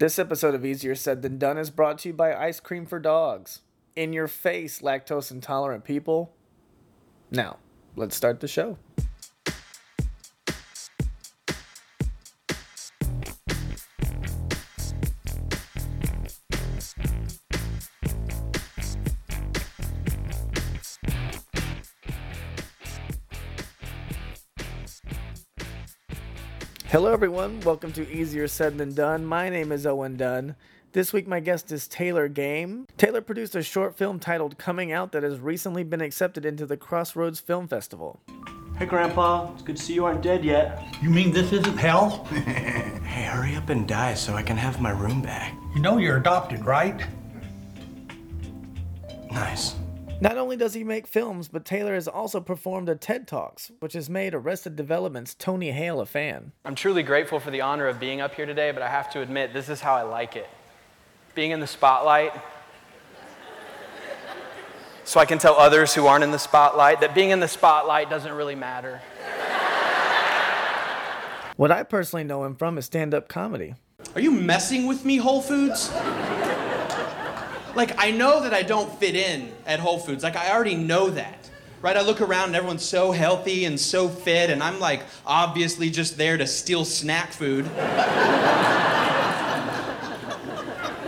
This episode of Easier Said Than Done is brought to you by Ice Cream for Dogs. In your face, lactose intolerant people. Now, let's start the show. Hello, everyone. Welcome to Easier Said Than Done. My name is Owen Dunn. This week, my guest is Taylor Gahm. Taylor produced a short film titled Coming Out that has recently been accepted into the Crossroads Film Festival. Hey, Grandpa. It's good to see you aren't dead yet. You mean this isn't hell? Hey, hurry up and die so I can have my room back. You know you're adopted, right? Nice. Not only does he make films, but Taylor has also performed at TED Talks, which has made Arrested Development's Tony Hale a fan. I'm truly grateful for the honor of being up here today, but I have to admit, this is how I like it. Being in the spotlight, so I can tell others who aren't in the spotlight that being in the spotlight doesn't really matter. What I personally know him from is stand up comedy. Are you messing with me, Whole Foods? Like, I know that I don't fit in at Whole Foods. Like, I already know that. Right? I look around and everyone's so healthy and so fit, and I'm like, obviously just there to steal snack food.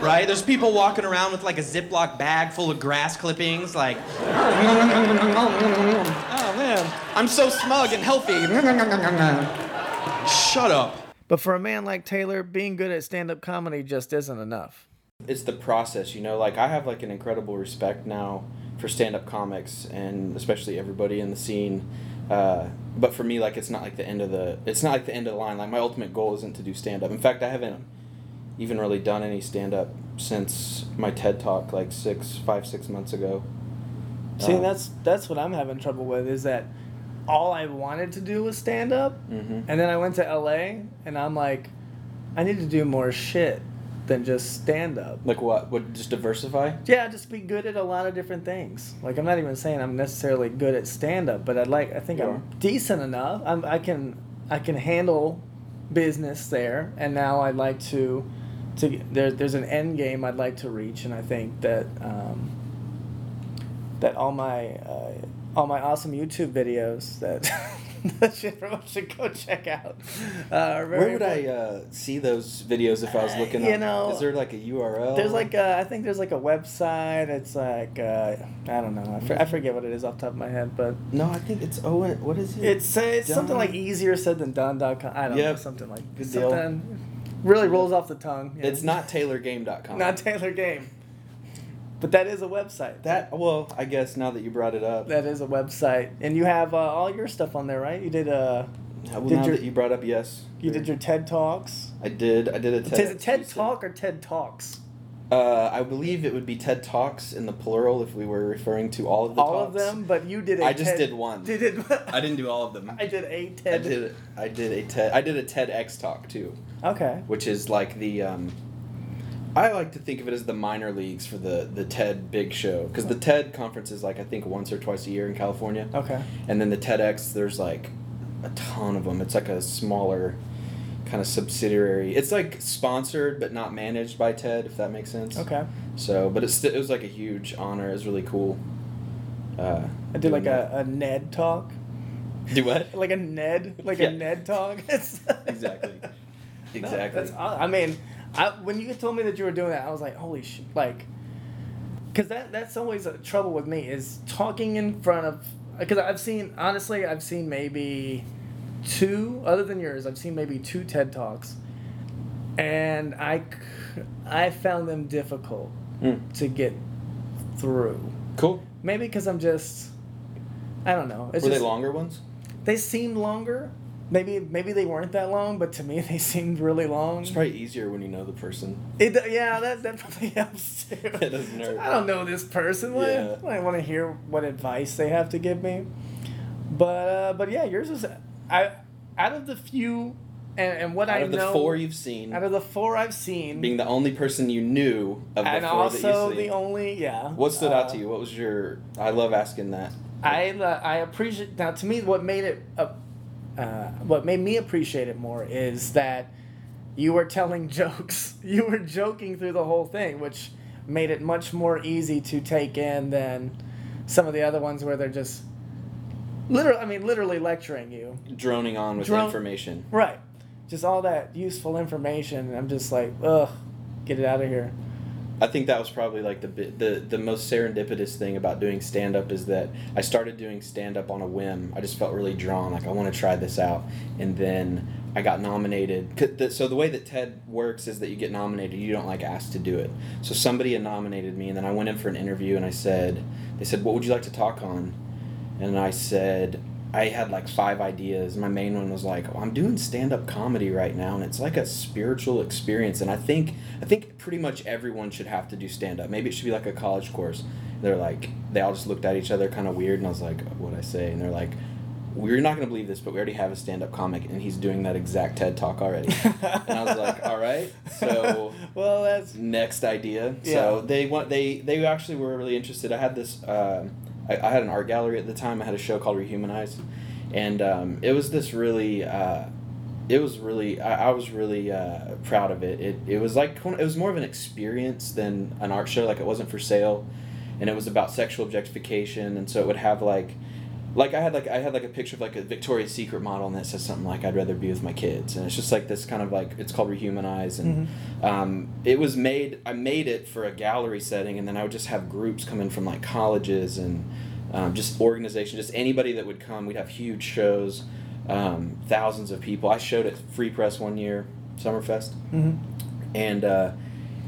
right? There's people walking around with like a Ziploc bag full of grass clippings, like, oh man, I'm so smug and healthy. Shut up. But for a man like Taylor, being good at stand up comedy just isn't enough. It's the process you know like i have like an incredible respect now for stand-up comics and especially everybody in the scene uh, but for me like it's not like the end of the it's not like the end of the line. Like my ultimate goal isn't to do stand-up. In fact i haven't even really done any stand-up since my ted talk like six five six months ago. See, Um, that's that's what I'm having trouble with is that all I wanted to do was stand up, Mhm. and then I went to LA, and I'm like, I need to do more shit than just stand up. like what would just diversify Yeah, just be good at a lot of different things. Like I'm not even saying I'm necessarily good at stand up, but I'd like I think You I'm decent enough. I'm, I can I can handle business there, and now I'd like to to there, there's an end game I'd like to reach, and I think that um, that all my uh, all my awesome YouTube videos that that everyone should go check out. Uh, where would i uh, see those videos if i was Uh, looking you up know, is there like a url There's like a, I think there's like a website. It's like uh, I don't know. I, for, I forget what it is off the top of my head, but no i think it's owen what is it it's uh, it's something like easier said than done.com. I don't know something like Good deal. something really rolls off the tongue. you it's not taylorgahm.com not Taylor Gahm, but that is a website. That well, I guess now that you brought it up, that is a website, and you have uh, all your stuff on there, right? You did uh, well, did now your- that you brought up, yes, you did your TED talks. I did. I did a TED. is it TED Talk or TED Talks? Uh, I believe it would be TED Talks in the plural if we were referring to all of the all of them, but you did. A I just TED did one. Did it? I didn't do all of them. I did a TED. I did. I did a TED. I did a TEDx talk too, Okay. which is like the. Um, I like to think of it as the minor leagues for the the TED big show because the TED conference is like I think once or twice a year in California. Okay. And then the TEDx, there's like a ton of them. It's like a smaller kind of subsidiary. It's like sponsored but not managed by TED, if that makes sense. Okay. So, but it's it was like a huge honor. It was really cool. Uh, I did like that. a, a Ned talk. do what? Like a Ned, like Yeah. a Ned talk. Exactly. No, Exactly. that's I mean, I, when you told me that you were doing that, I was like, holy shit, like, because that that's always a trouble with me is talking in front of. Because I've seen honestly, I've seen maybe two other than yours. I've seen maybe two TED talks, and I I found them difficult Mm. to get through. Cool. Maybe because I'm just. I don't know. It's Were just, they longer ones? They seemed longer. Maybe maybe they weren't that long, but to me they seemed really long. It's probably easier when you know the person. It, yeah, that, that probably helps too. It doesn't hurt. I don't know this person. Why, Yeah. I want to hear what advice they have to give me. But uh, but yeah, yours is I out of the few and, and what Out I of the know four you've seen, out of the four I've seen, being the only person you knew of the and four that also you've seen. the only yeah. what stood out uh, to you? What was your? I love asking that. I uh, I appreciate now. To me, what made it uh, uh, what made me appreciate it more is that you were telling jokes. You were joking through the whole thing, which made it much more easy to take in than some of the other ones where they're just literally I mean literally lecturing you. Droning on with Drone- information. Right. Just all that useful information. I'm just like, ugh, get it out of here. I think that was probably like the the the most serendipitous thing about doing stand up is that I started doing stand up on a whim. I just felt really drawn, like I want to try this out, and then I got nominated. So the way that TED works is that you get nominated, you don't like ask to do it. So somebody had nominated me, and then I went in for an interview, and I said, they said, what would you like to talk on? And I said, I had like five ideas. My main one was like, oh, I'm doing stand up comedy right now, and it's like a spiritual experience. And I think I think pretty much everyone should have to do stand up. Maybe it should be like a college course. They're like, they all just looked at each other kind of weird, and I was like, what I say? And they're like, we're not gonna believe this, but we already have a stand up comic, and he's doing that exact TED talk already. and I was like, all right, so well, that's next idea. Yeah. So they want they they actually were really interested. I had this. Um, I, I had an art gallery at the time. I had a show called Rehumanize, and um, it was this really. Uh, it was really. I, I was really uh, proud of it. It it was like it was more of an experience than an art show. Like it wasn't for sale, and it was about sexual objectification. And so it would have like. Like I had like I had like a picture of like a Victoria's Secret model and that says something like I'd rather be with my kids. And it's just like this kind of like it's called rehumanize and um, it was made i made it for a gallery setting and then i would just have groups come in from like colleges and um, just organization just anybody that would come. We'd have huge shows um, thousands of people. I showed at free press one year summerfest. Mhm. and uh,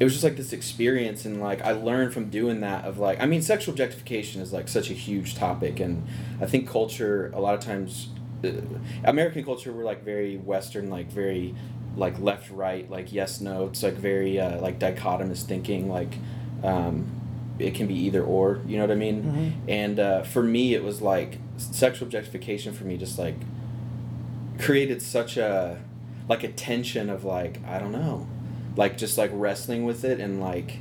it was just like this experience and like i learned from doing that of like i mean sexual objectification is like such a huge topic and i think culture a lot of times uh, american culture we're like very western like very like left right like yes no it's like very uh, like dichotomous thinking like um, it can be either or you know what i mean Mhm. and uh, for me it was like sexual objectification for me just like created such a like a tension of like i don't know like just like wrestling with it and like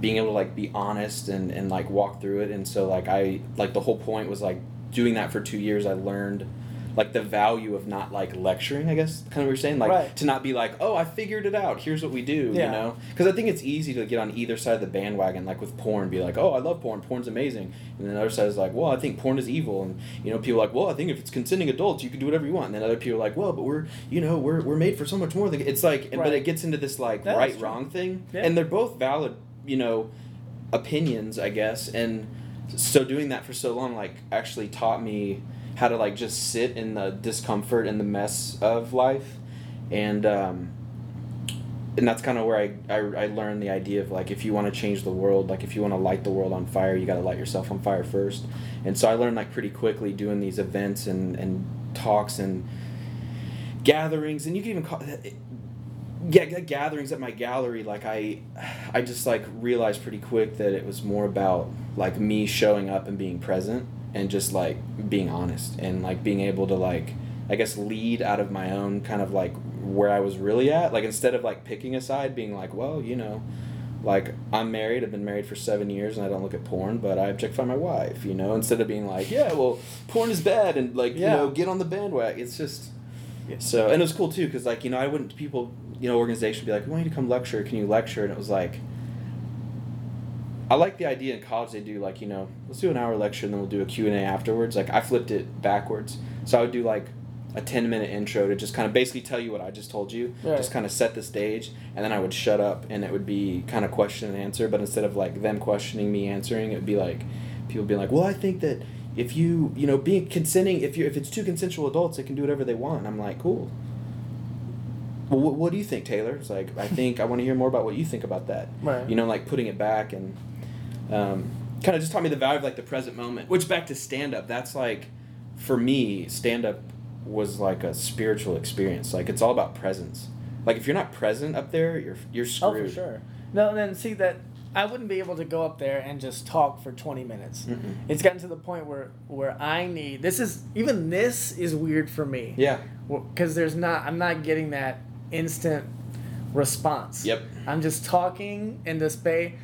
being able to like be honest and and like walk through it. And so like i like the whole point was like doing that for two years i learned like the value of not like lecturing i guess kind of what you're saying? Like Right. to not be like oh i figured it out. Here's what we do Yeah. you know? Because i think it's easy to get on either side of the bandwagon like with porn be like oh i love porn. Porn's amazing. And then the other side is like well i think porn is evil. And you know people are like well i think if it's consenting adults you can do whatever you want. And then other people are like well but we're you know we're, we're made for so much more. Than it's like but it gets into this like That's right wrong thing. Yeah. and they're both valid you know opinions i guess. And so doing that for so long like actually taught me how to like just sit in the discomfort and the mess of life. And um and that's kind of where I, I, I learned the idea of like if you want to change the world like if you want to light the world on fire you got to light yourself on fire first. And so i learned like pretty quickly doing these events and and talks and gatherings and you can even call yeah gatherings at my gallery like i i just like realized pretty quick that it was more about like me showing up and being present and just like being honest and like being able to like i guess lead out of my own kind of like where i was really at like instead of like picking a side being like well you know like i'm married i've been married for seven years and i don't look at porn but i objectify my wife you know instead of being like yeah well porn is bad and like Yeah. you know get on the bandwagon it's just yeah. so and it was cool too because like you know I wouldn't people you know organization would be like we want you to come lecture can you lecture and it was like I like the idea in college they do like you know let's do an hour lecture and then we'll do a Q and A afterwards. Like I flipped it backwards. So I would do like a 10 minute intro to just kind of basically tell you what I just told you Right. just kind of set the stage and then I would shut up and it would be kind of question and answer but instead of like them questioning me answering it would be like people being like well I think that if you you know being consenting if you if it's two consensual adults they can do whatever they want. I'm like cool. Well what, what do you think taylor? It's like i think i want to hear more about what you think about that. Right. you know like putting it back and um, kind of just taught me the value of like the present moment which back to stand up that's like for me stand up was like a spiritual experience like it's all about presence like if you're not present up there you're you're screwed. Oh, for sure. No, then see that I wouldn't be able to go up there and just talk for 20 minutes. Mm-mm. It's gotten to the point where where I need this is even this is weird for me. yeah Because there's not I'm not getting that instant response. Yep. I'm just talking in this bay.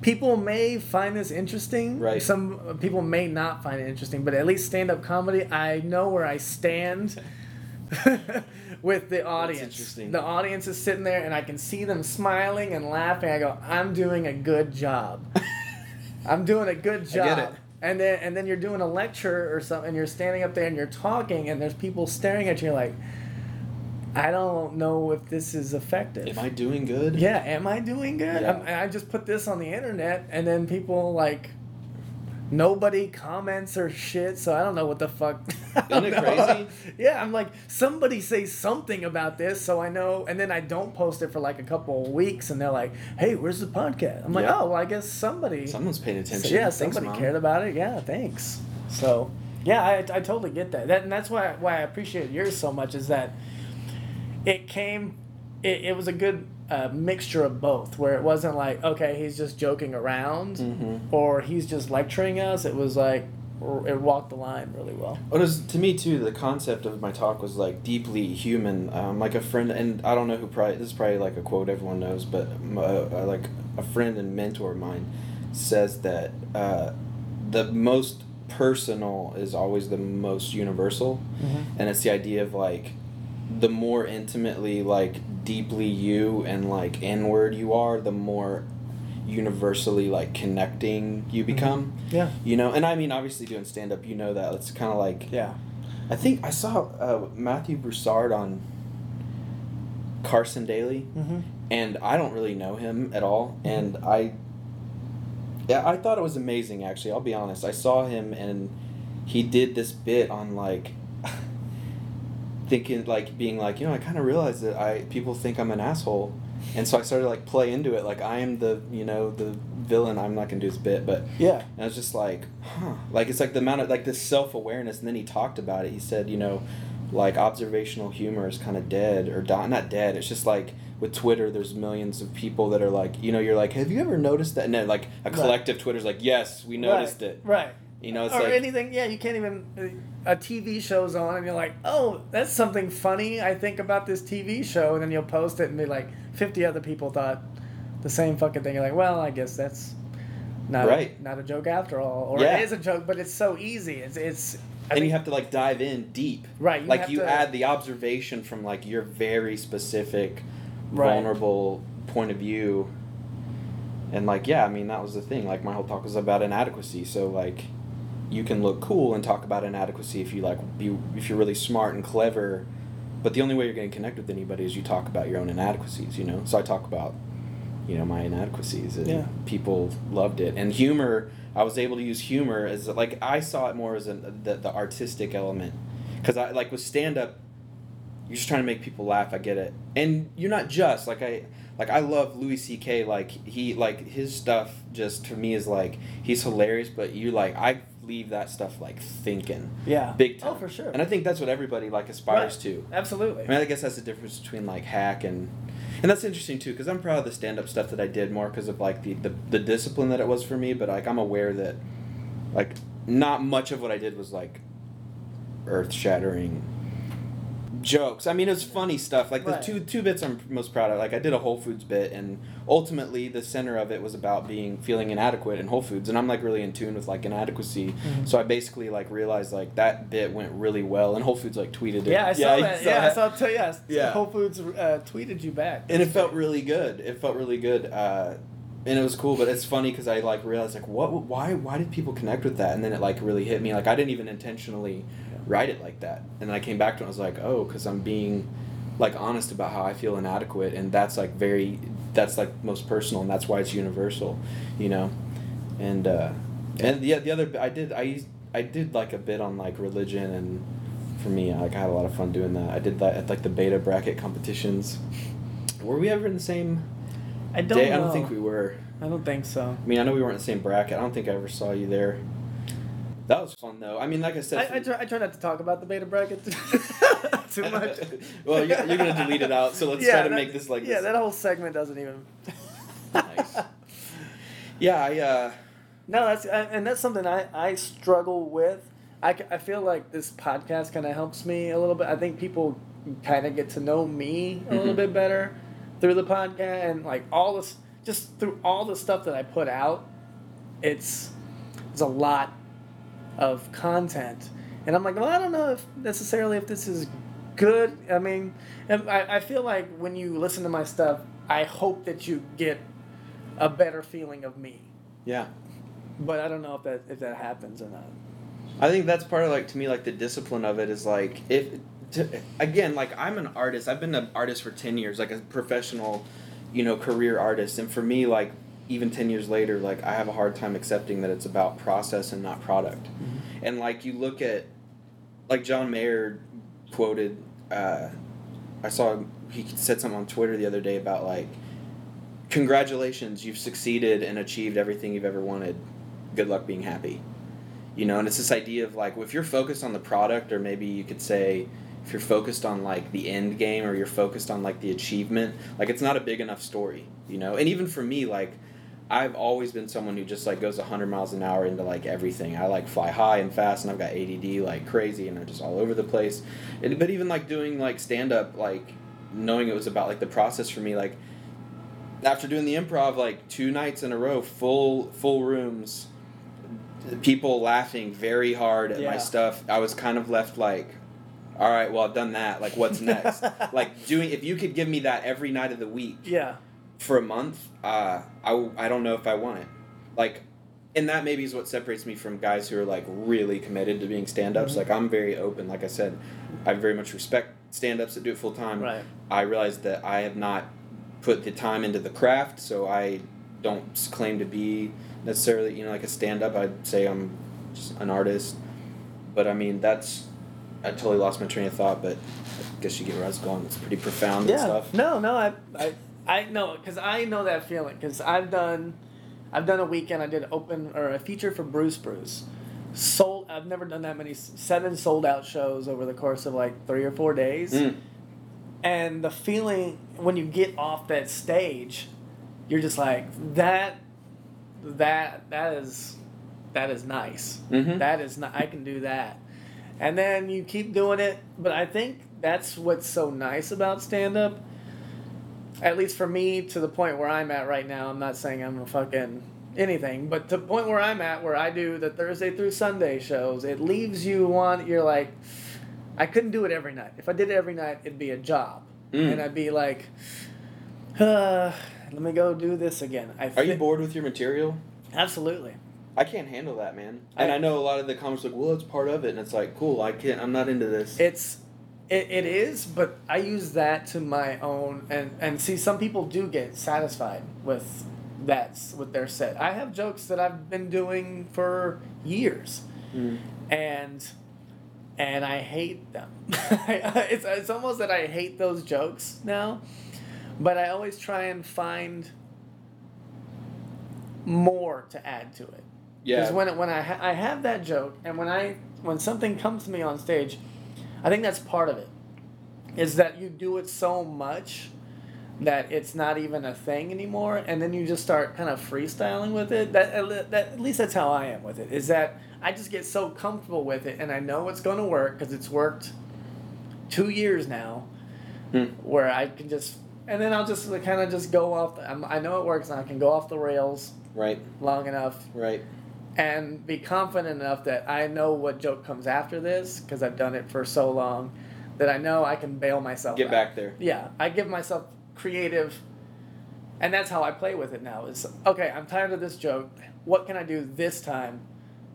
People may find this interesting. Right. Some uh, people may not find it interesting, but at least stand up comedy, I know where I stand with the audience. The audience is sitting there, and I can see them smiling and laughing. I go, I'm doing a good job. I'm doing a good job. get it. And then and then you're doing a lecture or something. And you're standing up there and you're talking, and there's people staring at you like, I don't know if this is effective. Am I doing good? Yeah, am I doing good? Yeah. I just put this on the internet, and then people like nobody comments or shit. So I don't know what the fuck. Isn't it crazy? yeah, I'm like somebody say something about this, so I know. And then I don't post it for like a couple of weeks, and they're like, "Hey, where's the podcast?" I'm like, Yeah. "Oh, well, I guess somebody." Someone's paying attention. yeah, Thanks, somebody Mom. cared about it. Yeah, thanks. So, yeah, I, I totally get that. That and that's why why I appreciate yours so much is that it came, it, it was a good uh, mixture of both, where it wasn't like okay, he's just joking around, Mm-hmm. or he's just lecturing us. It was like it walked the line really well. What is to me too? The concept of my talk was like deeply human. Um, like a friend, and I don't know who probably this is probably like a quote everyone knows, but uh, uh, like a friend and mentor of mine says that uh, the most personal is always the most universal, and it's the idea of like the more intimately like deeply you and like inward you are, the more universally like connecting you become Yeah. you know and i mean obviously doing stand up you know that it's kind of like Yeah. i think i saw uh, matthew broussard on carson daly Mm-hmm. and i don't really know him at all and i yeah i thought it was amazing actually i'll be honest i saw him and he did this bit on like thinking like being like you know i kind of realized that i people think i'm an asshole and so i started like play into it like i am the you know the villain i'm not gonna do this bit but Yeah. and I was just like, huh. Like it's like the amount of like this self awareness. And then he talked about it. He said, you know, like observational humor is kind of dead or di- not dead. It's just like with Twitter, there's millions of people that are like, you know, you're like, have you ever noticed that? And then like a Right. collective Twitter's like, yes, we noticed right. it. Right. You know, it's or like anything. Yeah, you can't even. Uh, A TV show's on, and you're like, "Oh, that's something funny." I think about this TV show, and then you'll post it, and be like, 50 other people thought the same fucking thing. You're like, "Well, I guess that's not Right. a, not a joke after all, or Yeah. it is a joke, but it's so easy. It's it's." I and think- you have to like dive in deep. Right, you like you to- add the observation from like your very specific, Right. vulnerable point of view. And like yeah, I mean that was the thing. Like my whole talk was about inadequacy. So like, you can look cool and talk about inadequacy if you like be if you're really smart and clever. But the only way you're going to connect with anybody is you talk about your own inadequacies. You know. So I talk about, you know, my inadequacies and Yeah. people loved it. And humor, I was able to use humor as like I saw it more as an, the the artistic element, because I like with stand up, you're just trying to make people laugh. I get it, and you're not just like I like I love Louis C.K. Like he like his stuff just to me is like he's hilarious, but you like I leave that stuff like thinking yeah, big oh, time. Oh, for sure. And I think that's what everybody like aspires Right. to. Absolutely. I mean, I guess that's the difference between like hack and, and that's interesting too because I'm proud of the stand up stuff that I did more because of like the, the the discipline that it was for me. But like I'm aware that, like, not much of what I did was like, earth shattering. Jokes. I mean, it was funny stuff. Like Right. the two two bits I'm most proud of. Like I did a Whole Foods bit, and ultimately the center of it was about being feeling inadequate in Whole Foods, and I'm like really in tune with like inadequacy. Mm-hmm. So I basically like realized like that bit went really well, and Whole Foods like tweeted it. yeah, I saw you that. saw yeah, I that? saw. T- yeah, Yeah. Whole Foods uh, tweeted you back. and it felt really good. It felt really good, uh, and it was cool. But it's funny because I like realized like what, why, why did people connect with that? And then it like really hit me. Like I didn't even intentionally write it like that. And then I came back to it. and I was like, oh, because I'm being like honest about how I feel inadequate, and that's like very, that's like most personal, and that's why it's universal, you know. And uh, and yeah, the other I did I used, I did like a bit on like religion and. For me, like I had a lot of fun doing that. I did that at like the beta bracket competitions. Were we ever in the same I don't day? know. I don't think we were. I don't think so. I mean, I know we weren't in the same bracket. I don't think I ever saw you there. That was fun though. I mean, like I said, I, I, try, I try not to talk about the beta bracket too much. well, you're, you're gonna delete it out, so let's Yeah, try to that- make this like yeah, this. that whole segment doesn't even. Nice. Yeah, I. uh No, that's I- and that's something I, I struggle with. I, I feel like this podcast kind of helps me a little bit. I think people kind of get to know me a little Mhm. bit better through the podcast and like all this just through all the stuff that I put out. It's it's a lot of content, and I'm like, well, I don't know if necessarily if this is good. I mean, I, I feel like when you listen to my stuff, I hope that you get a better feeling of me. Yeah. But I don't know if that if that happens or not. I think that's part of like to me like the discipline of it is like if to, again like I'm an artist. I've been an artist for 10 years like a professional, you know, career artist and for me like even 10 years later like I have a hard time accepting that it's about process and not product. And like you look at like John Mayer quoted uh I saw he said something on Twitter the other day about like congratulations you've succeeded and achieved everything you've ever wanted. Good luck being happy you know and it's this idea of like if you're focused on the product or maybe you could say if you're focused on like the end game or you're focused on like the achievement like it's not a big enough story you know and even for me like i've always been someone who just like goes 100 miles an hour into like everything. I like fly high and fast and i've got add like crazy and i'm just all over the place. And, but even like doing like stand up like knowing it was about like the process for me like after doing the improv like two nights in a row full full rooms people laughing very hard at my stuff. I was kind of left like all right well i've done that. Like what's next? Like doing if you could give me that every night of the week Yeah. For a month uh, I, I don't know if i want it. Like and that maybe is what separates me from guys who are like really committed to being stand-ups. Mm-hmm. like i'm very open. Like i said i very much respect stand-ups that do it full time Right. i realize that i have not put the time into the craft so i don't claim to be necessarily you know like a stand-up. I'd say i'm just an artist. But i mean that's i totally lost my train of thought but i guess you get where i was going. It's pretty profound and Yeah. stuff. No, no, I, I, I know because I know that feeling because I've done, I've done a weekend. I did open or a feature for Bruce Bruce. Sold. I've never done that many seven sold out shows over the course of like three or four days. Mm. And the feeling when you get off that stage, you're just like that. That that is, that is nice. Mhm. That is not. I can do that. And then you keep doing it, but I think that's what's so nice about stand up. At least for me, to the point where I'm at right now, I'm not saying I'm a fucking anything, but to the point where I'm at, where I do the Thursday through Sunday shows, it leaves you want, you're like, I couldn't do it every night. If I did it every night, it'd be a job. Mm. And I'd be like, uh, let me go do this again. I Are you bored with your material? Absolutely. I can't handle that, man. And I- I, know a lot of the comics like, "Well, it's part of it," and it's like, "Cool, I can't. I'm not into this." It's it, it is, but I use that to my own and and see some people do get satisfied with that with their set. I have jokes that I've been doing for years, Mm. and and I hate them. it's it's almost that I hate those jokes now, but I always try and find more to add to it. Yeah. Because when, it- when I, ha- I have that joke, and when I when something comes to me on stage, I think that's part of it. Is that you do it so much that it's not even a thing anymore, and then you just start kind of freestyling with it. That, at that at least that's how I am with it. Is that I just get so comfortable with it, and I know it's going to work because it's worked two years now, Hmm. where I can just and then I'll just kind of just go off. The, I'm, I know it works, and I can go off the rails right, long enough right. And be confident enough that I know what joke comes after this because I've done it for so long that I know I can bail myself. Get out. back there. Yeah, I give myself creative, and that's how I play with it now. Is okay. I'm tired of this joke. What can I do this time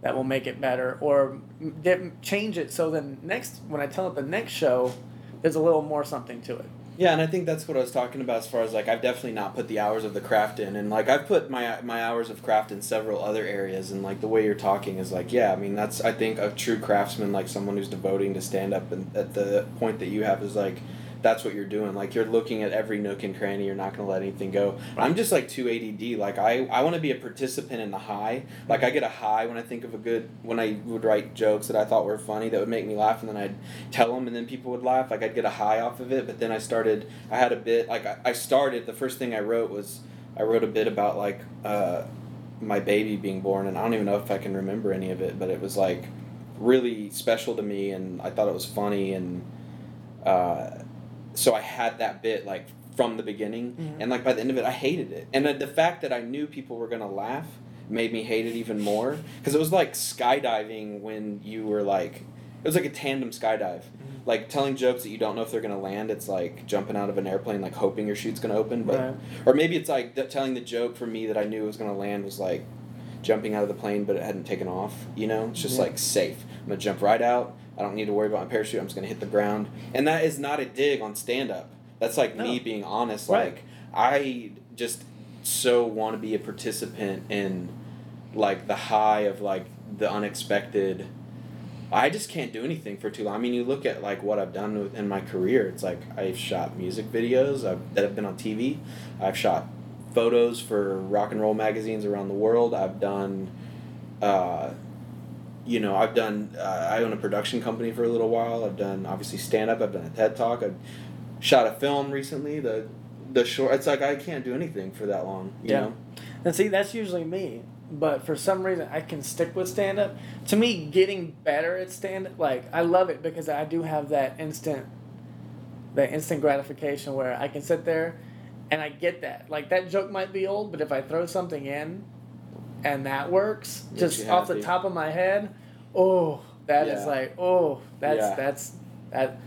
that will make it better, or get, change it so then next when I tell it the next show, there's a little more something to it. Yeah, and I think that's what I was talking about as far as like I've definitely not put the hours of the craft in, and like I've put my my hours of craft in several other areas, and like the way you're talking is like yeah, I mean that's I think a true craftsman, like someone who's devoting to stand up, and at the point that you have is like that's what you're doing. Like you're looking at every nook and cranny. You're not gonna let anything go. I'm just like too ADD. Like I I want to be a participant in the high. Like I get a high when I think of a good when I would write jokes that I thought were funny that would make me laugh, and then I'd tell them, and then people would laugh. Like I'd get a high off of it. But then I started. I had a bit. Like I, I started. The first thing I wrote was I wrote a bit about like uh, my baby being born, and I don't even know if I can remember any of it, but it was like really special to me, and I thought it was funny, and uh, so I had that bit like from the beginning, Mhm. and like by the end of it, I hated it, and the, the fact that I knew people were gonna laugh made me hate it even more because it was like skydiving when you were like it was like a tandem skydive. Mm-hmm. Like telling jokes that you don't know if they're gonna land. It's like jumping out of an airplane, like hoping your chute's gonna open. But Right. or maybe it's like th- telling the joke for me that I knew it was gonna land was like jumping out of the plane, but it hadn't taken off. You know, it's just like safe. I'm gonna jump right out. I don't need to worry about my parachute. I'm just gonna hit the ground. And that is not a dig on stand up. That's like me being honest. Right. Like I just so want to be a participant in like the high of like the unexpected. I just can't do anything for too long. I mean, you look at like what I've done with, in my career. It's like I've shot music videos I've, that have been on TV. I've shot photos for rock and roll magazines around the world. I've done, uh, you know, I've done. Uh, I own a production company for a little while. I've done obviously stand up. I've done a TED talk. I've shot a film recently. The the short. It's like I can't do anything for that long. You Yeah. know. And see, that's usually me. But for some reason, I can stick with stand up. To me, getting better at stand up, like, I love it because I do have that instant, that instant gratification where I can sit there and I get that. Like, that joke might be old, but if I throw something in and that works, just off the top of my head, oh, that is Yeah. like, oh, that's, Yeah. that's, that,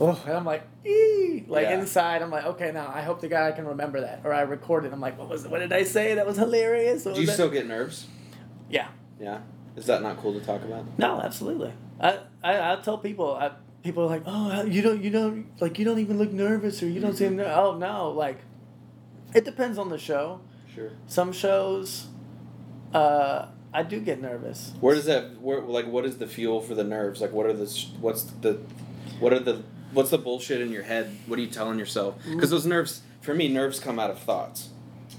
oh, and I'm like, ee, like inside, I'm like, okay, now I hope the guy I can remember that, or I record it. I'm like, what was, it? what did I say? That was hilarious. What Do you that? still get nerves? Yeah. Yeah. Is that not cool to talk about? No, absolutely. I, I, I tell people, I, people are like, oh, you don't, you don't, like, you don't even look nervous, or you don't seem, ner-" oh no, like, it depends on the show. Sure. Some shows, uh, I do get nervous. Where does that? Where like what is the fuel for the nerves? Like what are the what's the what are the what's the bullshit in your head? What are you telling yourself? Because those nerves, for me, nerves come out of thoughts.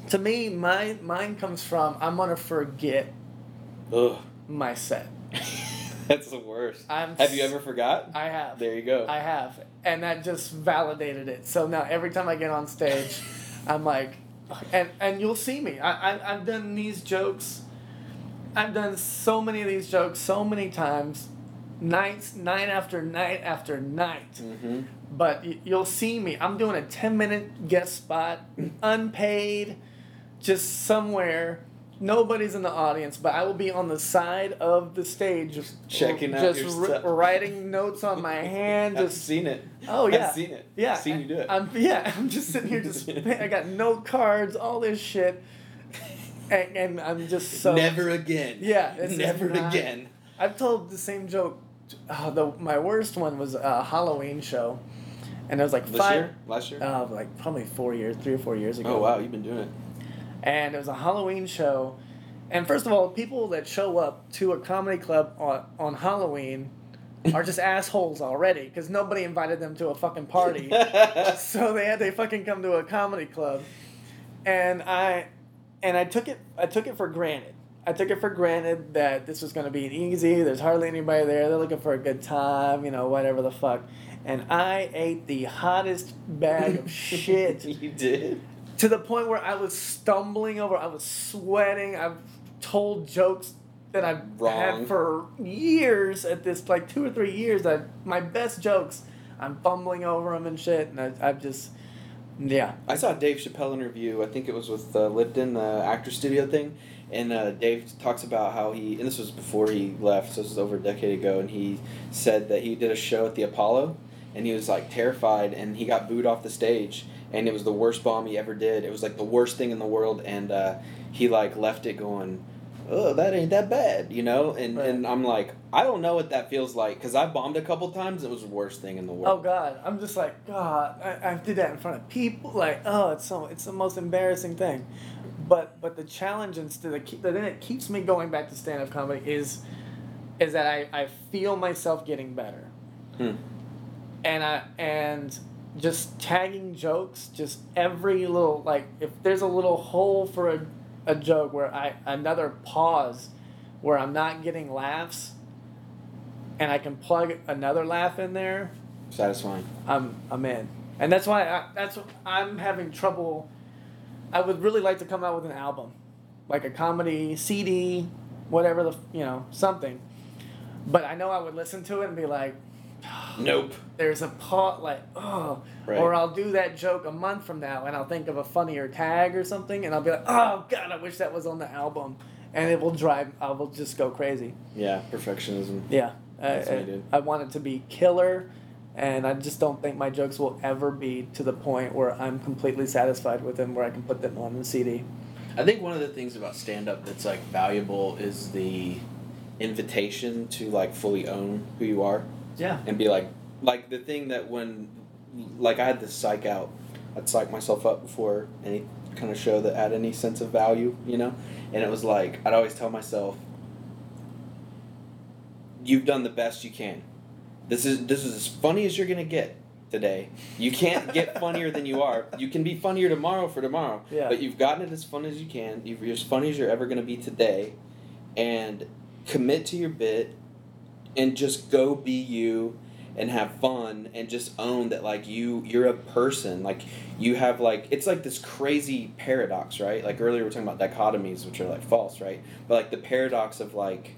To me, my mine comes from I'm gonna forget Ugh, my set. that's the worst. I'm Have you ever forgot? I have. There you go. I have, and that just validated it. So now every time I get on stage, I'm like, and and you'll see me. I, I I've done these jokes. I've done so many of these jokes so many times, nights, night after night after night. mm-hmm. But y- you'll see me. I'm doing a ten minute guest spot, unpaid, just somewhere. Nobody's in the audience, but I will be on the side of the stage, just checking out just stuff. writing notes on my hand, I've just seen it. Oh yeah, I've seen it. Yeah, I've seen you do it. I'm yeah. I'm just sitting here, just I got note cards, all this shit, and, and I'm just so Never again. Yeah, Never not- again. I've told the same joke. Oh, the my worst one was a Halloween show, and it was like This five. year? Last year? Uh, like probably four years, three or four years ago. oh wow, you've been doing it. And it was a Halloween show, and first of all, people that show up to a comedy club on on Halloween are just assholes already because nobody invited them to a fucking party. so they had to fucking come to a comedy club and i and i took it i took it for granted. I took it for granted that this was going to be easy. There's hardly anybody there. They're looking for a good time you know whatever the fuck. And i ate the hottest bag of shit. You did. to the point where i was stumbling over i was sweating. I've told jokes that i've Wrong. had for years at this like two or three years i my best jokes i'm fumbling over them and shit. And I, i've just yeah I saw a Dave Chappelle interview. I think it was with uh, Lipton, the actor studio thing, and uh, Dave talks about how he. And this was before he left, so this was over a decade ago. And he said that he did a show at the Apollo, and he was like terrified, and he got booed off the stage, and it was the worst bomb he ever did. It was like the worst thing in the world, and uh, he like left it going. Oh, that ain't that bad, you know, and Right. and I'm like, I don't know what that feels like because I bombed a couple times. It was the worst thing in the world. Oh God, I'm just like God. I, I did that in front of people. Like, oh, it's so it's the most embarrassing thing. But but the challenge and st- the, key- the thing that keeps me going back to stand up comedy is is that I, I feel myself getting better. Hmm. And I and just tagging jokes, just every little like if there's a little hole for a, a joke where I another pause where I'm not getting laughs and I can plug another laugh in there, Satisfying. I'm I'm in, and that's why I, that's I'm having trouble. I would really like to come out with an album, like a comedy CD, whatever the you know something. But I know I would listen to it and be like, Nope. there's a part like oh, Right. or I'll do that joke a month from now and I'll think of a funnier tag or something and I'll be like, oh god, I wish that was on the album, and it will drive. I will just go crazy. Yeah, perfectionism. Yeah, That's what I, did. I want it to be killer, and I just don't think my jokes will ever be to the point where I'm completely satisfied with them, where I can put them on the CD. I think one of the things about stand up that's like valuable is the invitation to like fully own who you are Yeah. and be like like the thing that when like I had to psych out I'd psych myself up before any kind of show that had any sense of value, you know? And it was like I'd always tell myself you've done the best you can. This is this is as funny as you're gonna get today. You can't get funnier than you are. You can be funnier tomorrow for tomorrow. Yeah. But you've gotten it as fun as you can. You're as funny as you're ever gonna be today. And commit to your bit and just go be you and have fun and just own that like you you're a person like you have like it's like this crazy paradox right like earlier we were talking about dichotomies which are like false right but like the paradox of like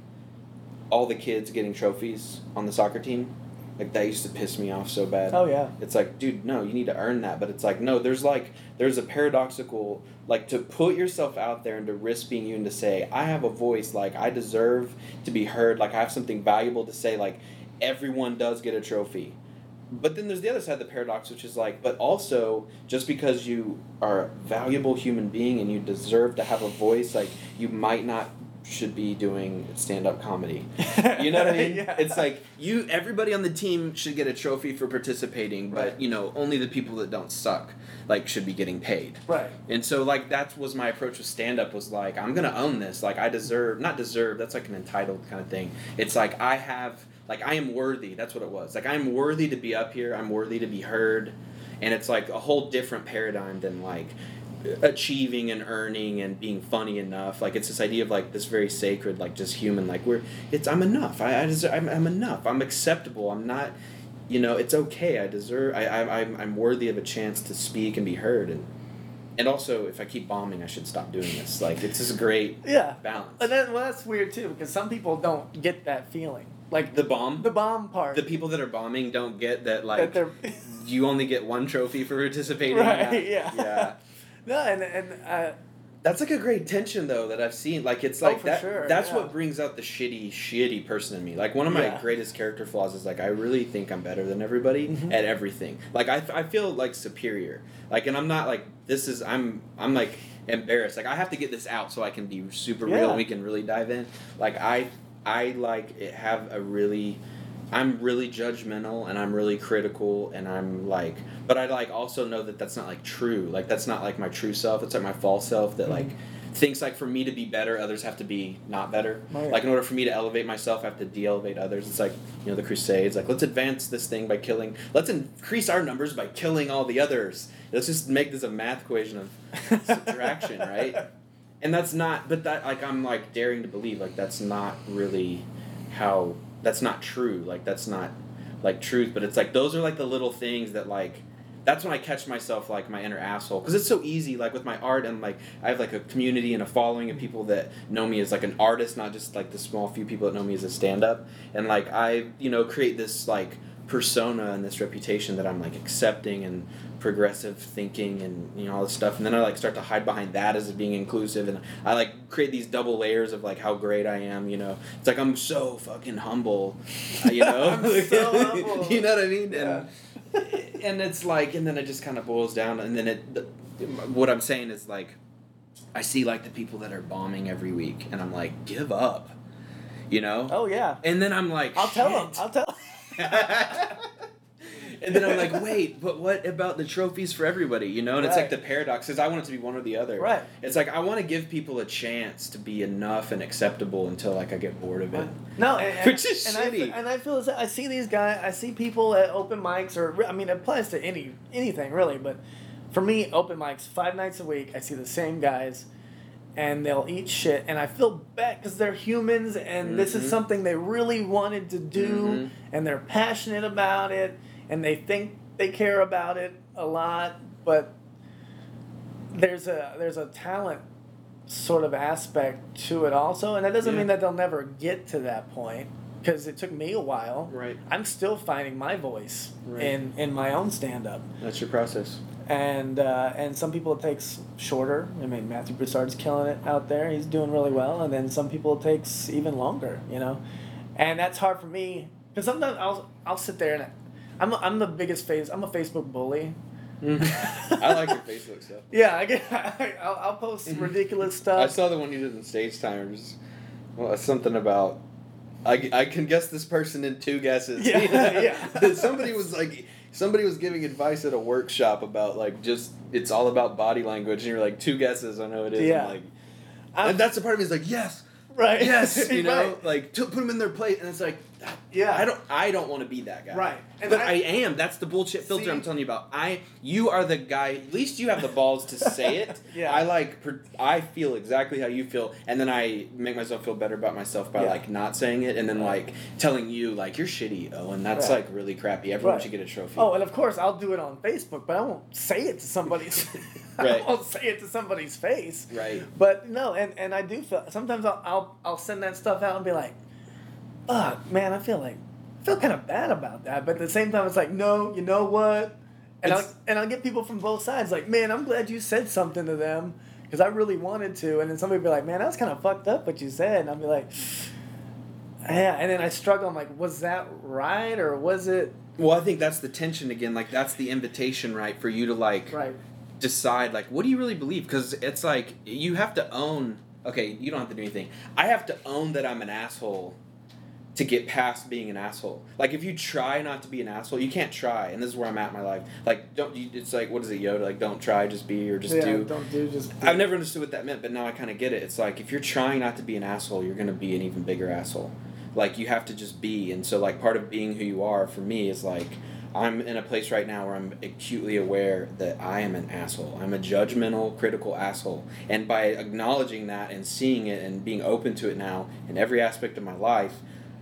all the kids getting trophies on the soccer team like that used to piss me off so bad Oh yeah. it's like, dude, no, you need to earn that. But it's like, no, there's like, there's a paradoxical, like to put yourself out there and to risk being you and to say, I have a voice, like I deserve to be heard, like I have something valuable to say, like everyone does get a trophy. But then there's the other side of the paradox, which is like, but also just because you are a valuable human being and you deserve to have a voice, like you might not should be doing stand up comedy. You know what I mean? Yeah. It's like you everybody on the team should get a trophy for participating, but Right. you know, only the people that don't suck like should be getting paid. Right. And so like that was my approach with stand up was like I'm going to own this. Like I deserve not deserve, that's like an entitled kind of thing. It's like I have like I am worthy. That's what it was. Like I'm worthy to be up here. I'm worthy to be heard. And it's like a whole different paradigm than like achieving and earning and being funny enough like it's this idea of like this very sacred like just human like we're it's i'm enough i, I deserve, I'm, I'm enough i'm acceptable i'm not you know it's okay i deserve I, I I'm, I'm worthy of a chance to speak and be heard and and also if i keep bombing i should stop doing this like it's this great Yeah. balance And then, well, that's weird too because some people don't get that feeling. Like the bomb the bomb part. the people that are bombing don't get that like that you only get one trophy for participating right. Yeah. yeah no, and and uh, That's like a great tension though that I've seen. Like it's like Oh, that. sure, that's yeah. what brings out the shitty, shitty person in me. Like one of my Yeah. greatest character flaws is like I really think I'm better than everybody Mhm. at everything. Like I, I feel like superior. Like and I'm not like this is I'm I'm like embarrassed. Like I have to get this out so I can be super real and we can really dive in. Like I I like it have a really I'm really judgmental and I'm really critical and I'm like, but I like also know that that's not like true. Like that's not like my true self. It's like my false self that like mm-hmm. thinks like for me to be better, others have to be not better. Oh, right. Like in order for me to elevate myself, I have to de-elevate others. It's like you know the Crusades. Like let's advance this thing by killing. Let's increase our numbers by killing all the others. Let's just make this a math equation of subtraction, right? And that's not. But that like I'm like daring to believe like that's not really how that's not true like that's not like truth but it's like those are like the little things that like that's when i catch myself like my inner asshole because it's so easy like with my art and like i have like a community and a following of people that know me as like an artist not just like the small few people that know me as a stand-up and like i you know create this like persona and this reputation that i'm like accepting and progressive thinking and you know all this stuff and then i like start to hide behind that as being inclusive and i like create these double layers of like how great i am you know it's like i'm so fucking humble uh, you know humble. you know what i mean Yeah. and and it's like and then it just kind of boils down and then it the, what i'm saying is like i see like the people that are bombing every week and i'm like give up you know oh yeah. and then i'm like I'll tell them. I'll tell. and then I'm like, wait, but what about the trophies for everybody? You know, and it's like the paradox because I want it to be one or the other. Right. It's like I want to give people a chance to be enough and acceptable until like I get bored of it. No, and, Which is and I, shitty. fe- and I feel I see these guys. I see people at open mics, or I mean, it applies to any anything really. But for me, open mics five nights a week. I see the same guys, and they'll eat shit, and I feel bad because they're humans, and this Mhm. is something they really wanted to do, Mhm. and they're passionate about it, and they think they care about it a lot, but there's a there's a talent sort of aspect to it also, and that doesn't Yeah. mean that they'll never get to that point because it took me a while. Right. I'm still finding my voice Right. in in my own stand up. That's your process. And uh, and some people it takes shorter. I mean Matthew Broussard's killing it out there. He's doing really well. And then some people it takes even longer. You know, and that's hard for me because sometimes I'll I'll sit there and I'm I'm the biggest face. I'm a Facebook bully. Mm-hmm. I like your Facebook stuff. Yeah, I get. I'll, I'll post mm-hmm. ridiculous stuff. I saw the one you did in Stage Timers. Well, it's something about. I, I can guess this person in two guesses. Yeah, You know? yeah. somebody was like, somebody was giving advice at a workshop about like just it's all about body language, and you're like two guesses. I know it is. Yeah. like, I'm- and that's the part of me is like yes, right. yes, you know, Right. like to put them in their place, and it's like, Yeah. I don't, I don't want to be that guy, Right. And but I- I, am. That's the bullshit filter See? I'm telling you about. I, you are the guy. At least you have the balls to say it. Yeah. I like, I feel exactly how you feel, and then I make myself feel better about myself by Yeah. like not saying it, and then like telling you like you're shitty, oh, and that's Right. like really crappy. Everyone Right. should get a trophy. Oh, and of course I'll do it on Facebook, but I won't say it to somebody's. Right. I won't say it to somebody's face. right. But no, and, and I do feel sometimes I'll, I'll I'll send that stuff out and be like, "Oh man, I feel like I feel kind of bad about that." But at the same time, it's like, no, you know what? And I'll and I'll get people from both sides like, "Man, I'm glad you said something to them because I really wanted to." And then somebody be like, "Man, that's kind of fucked up what you said," and I'll be like. Yeah, and then I struggle. I'm like, was that right or was it Well, I think that's the tension again. Like that's the invitation, right, for you to like right? decide like what do you really believe because it's like you have to own okay you don't have to do anything i have to own that i'm an asshole to get past being an asshole. Like if you try not to be an asshole you can't try and this is where i'm at in my life. Like don't you it's like what is it yoda? Like don't try just be or just yeah, do. don't do just. i've never understood what that meant but now i kind of get it. It's like if you're trying not to be an asshole you're going to be an even bigger asshole. Like you have to just be and so like part of being who you are for me is like i'm in a place right now where i'm acutely aware that i am an asshole. I'm a judgmental critical asshole. And by acknowledging that and seeing it and being open to it now in every aspect of my life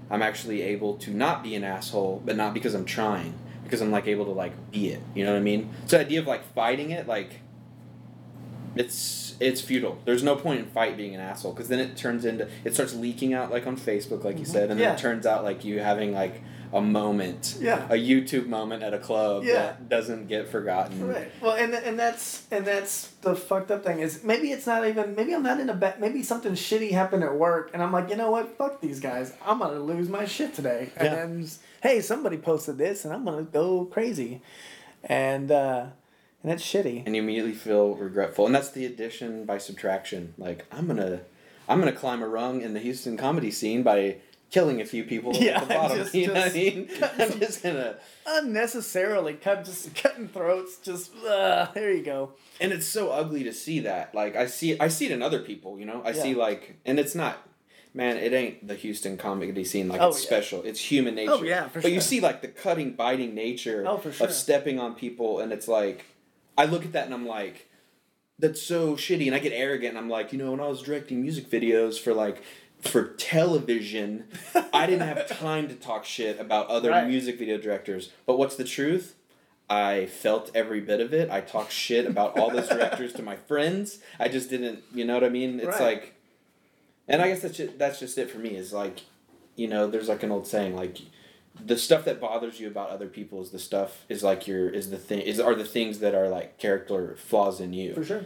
i'm actually able to not be an asshole but not because i'm trying because i'm like able to like be it. You know what i mean? So the idea of like fighting it like it's it's futile. There's no point in fight being an asshole because then it turns into it starts leaking out like on Facebook, like you mm-hmm. said, and then it turns out like you having like a moment, Yeah. a YouTube moment at a club Yeah. that doesn't get forgotten. Right. Well, and and that's and that's the fucked up thing is maybe it's not even maybe I'm not in a bad maybe something shitty happened at work and I'm like you know what fuck these guys I'm gonna lose my shit today and Yeah. then hey somebody posted this and I'm gonna go crazy, and uh, and that's shitty. And you immediately feel regretful, and that's the addition by subtraction. Like I'm gonna, I'm gonna climb a rung in the Houston comedy scene by killing a few people Yeah, at the bottom. just- you know what I mean? I'm just gonna. Unnecessarily cut just cutting throats just uh, there you go. and it's so ugly to see that like i see i see it in other people you know i see like and it's not man it ain't the houston comedy scene like Oh, it's yeah. special it's human nature Oh, yeah, for but you see like the cutting biting nature Oh, sure. of stepping on people and it's like i look at that and i'm like that's so shitty and i get arrogant and i'm like you know when i was directing music videos for like for television i didn't have time to talk shit about other Right. music video directors but what's the truth I felt every bit of it. I talked shit about all those directors to my friends. I just didn't, you know what I mean? It's Right. like, and I guess that's just, that's just it for me. Is like, you know, there's like an old saying like, the stuff that bothers you about other people is the stuff is like your is the thing is are the things that are like character flaws in you. For sure.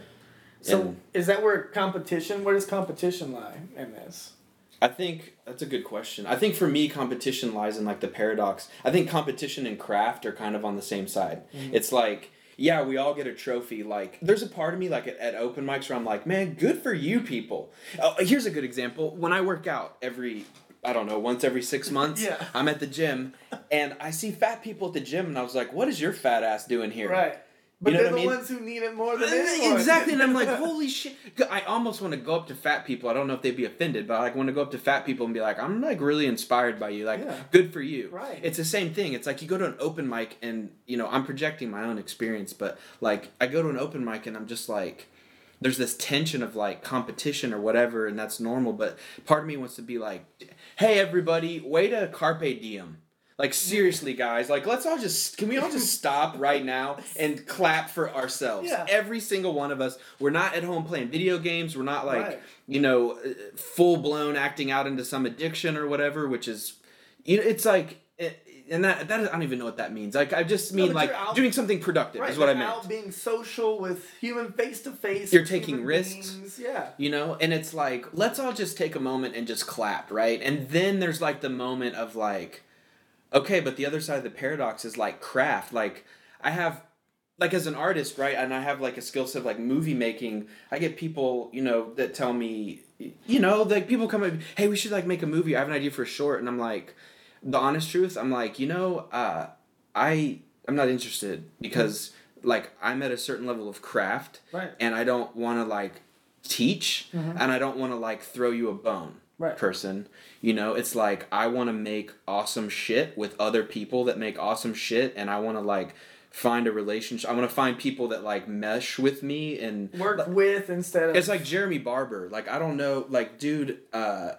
So And- is that where competition? Where does competition lie in this? I think that's a good question. I think for me, competition lies in like the paradox. I think competition and craft are kind of on the same side. Mm-hmm. It's like, yeah, we all get a trophy. Like, there's a part of me, like at, at open mics, where I'm like, man, good for you people. Oh, here's a good example. When I work out every, I don't know, once every six months, Yeah. I'm at the gym and I see fat people at the gym, and I was like, what is your fat ass doing here? Right. But know they're I the mean? ones who need it more than anyone. Exactly, and I'm like, holy shit! I almost want to go up to fat people. I don't know if they'd be offended, but I like want to go up to fat people and be like, I'm like really inspired by you. Like, Yeah. good for you. Right. It's the same thing. It's like you go to an open mic, and you know, I'm projecting my own experience, but like I go to an open mic, and I'm just like. There's this tension of like competition or whatever, and that's normal. But part of me wants to be like, "Hey, everybody, way to carpe diem." Like seriously, guys. Like let's all just can we all just stop right now and clap for ourselves? Yeah. Every single one of us. We're not at home playing video games. We're not like Right. you know uh, full blown acting out into some addiction or whatever. Which is, you know, it's like. It, and that that I don't even know what that means. Like I just mean but like out- doing something productive Right, is what I meant. Out being social with human face to face. You're taking risks. beings, Yeah. you know and it's like let's all just take a moment and just clap right and then there's like the moment of like okay but the other side of the paradox is like craft. Like i have like as an artist right and i have like a skill set of like movie making i get people you know that tell me you know like people come up hey we should like make a movie. I have an idea for a short. And i'm like the honest truth i'm like you know uh i i'm not interested because like i'm at a certain level of craft Right. and i don't want to like teach and i don't want to like throw you a bone Right. person you know it's like i want to make awesome shit with other people that make awesome shit and i want to like find a relationship i want to find people that like mesh with me and Work with instead of. it's like Jeremy Barber. Like I don't know, like dude, uh,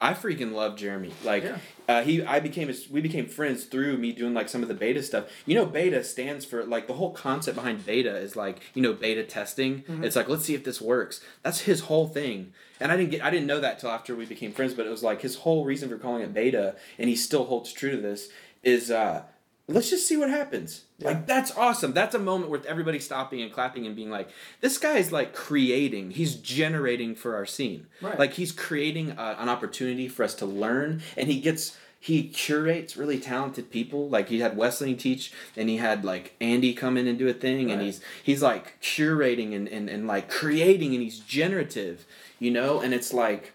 I freaking love Jeremy. Like Yeah. uh, he, I became his, we became friends through me doing like some of the beta stuff. You know, beta stands for like the whole concept behind beta is like you know beta testing. Mm-hmm. It's like let's see if this works. That's his whole thing. And I didn't get, I didn't know that till after we became friends. But it was like his whole reason for calling it beta, and he still holds true to this. Is uh, let's just see what happens. Like that's awesome. That's a moment worth everybody stopping and clapping and being like, this guy is like creating. He's generating for our scene. Right. Like he's creating a, an opportunity for us to learn, and he gets he curates really talented people. Like he had Wesley teach, and he had like Andy come in and do a thing, and he's he's like curating and, and and like creating, and he's generative, you know. And it's like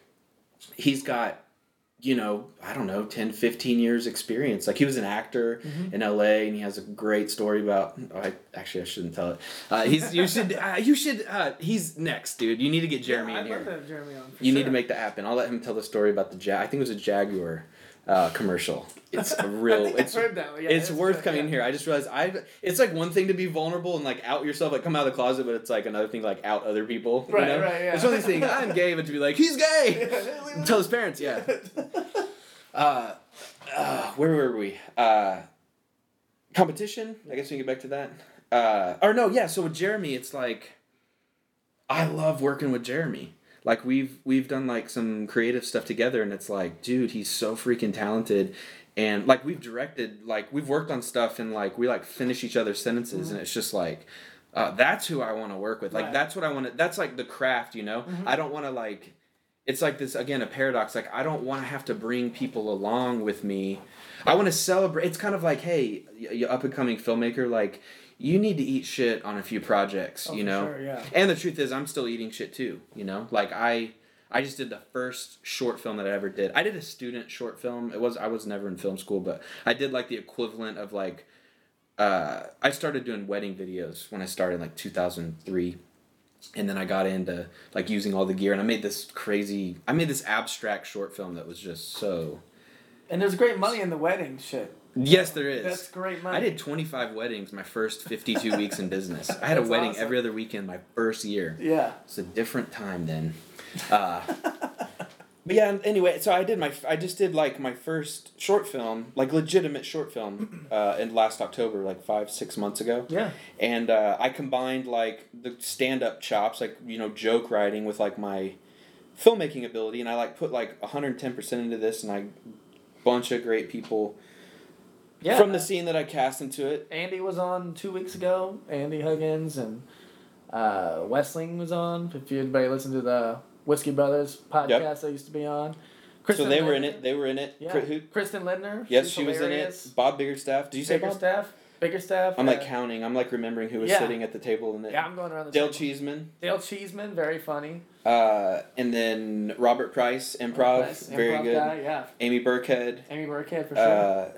he's got you know, I don't know, 10, 15 years experience. Like he was an actor Mm-hmm. in LA and he has a great story about oh, I actually I shouldn't tell it. Uh, he's you should uh, you should uh, he's next, dude. You need to get Jeremy yeah, in here. love to have Jeremy on. You need to make that happen. I'll let him tell the story about the Jag. I think it was a Jaguar uh, commercial. It's a real. it's heard that one. Yeah, it's it's worth good, coming yeah. here. I just realized I. It's like one thing to be vulnerable and like out yourself, like come out of the closet, but it's like another thing like out other people. you Right, know? right, yeah. It's one of these things. I'm gay, but to be like he's gay. Tell his parents, yeah. Uh, uh, where were we? Uh, competition. I guess we can get back to that. Uh, or no, yeah. So with Jeremy, it's like I love working with Jeremy. Like we've we've done like some creative stuff together, and it's like, dude, he's so freaking talented. And like we've directed, like we've worked on stuff, and like we like finish each other's sentences, and it's just like. Uh, that's who I want to work with. Like Right. that's what I want to. That's like the craft, you know. I don't want to like it's like this again a paradox like i don't want to have to bring people along with me i want to celebrate it's kind of like hey y- you up and coming filmmaker like you need to eat shit on a few projects Oh, you know? sure, yeah. and the truth is i'm still eating shit too you know? Like i i just did the first short film that i ever did. I did a student short film. It was i was never in film school but i did like the equivalent of like uh, I started doing wedding videos when I started in like 2003 and then I got into like using all the gear and I made this crazy I made this abstract short film that was just so And there's great money in the wedding shit. Yes there is. That's great money. I did 25 weddings my first 52 weeks in business. I had a wedding awesome. every other weekend my first year. Yeah. It's a different time then. Uh, but yeah, anyway, so I did my I just did like my first short film, like legitimate short film, uh, in last October, like five six months ago. Yeah. And uh, I combined like the stand up chops, like you know joke writing, with like my filmmaking ability, and I like put like hundred ten percent into this, and I bunch of great people Yeah. from the scene that I cast into it. Andy was on two weeks ago. Andy Huggins and uh, Westling was on. If you anybody listened to the Whiskey Brothers podcast, I used to be on. so they were in it. They were in it. Yeah. Who- Kristen Lindner. yes, she's she was in it. Bob Biggerstaff. Did you say Bigger Bob? staff. Bigger staff. I'm like uh, counting. I'm like remembering who was Yeah. sitting at the table in it. Yeah, I'm going around the Dale table. Cheeseman, Dale Cheeseman, very funny. uh, and then Robert Price, improv, Nice very improv good. Guy, yeah. Amy Burkhead, Amy Burkhead for sure. uh,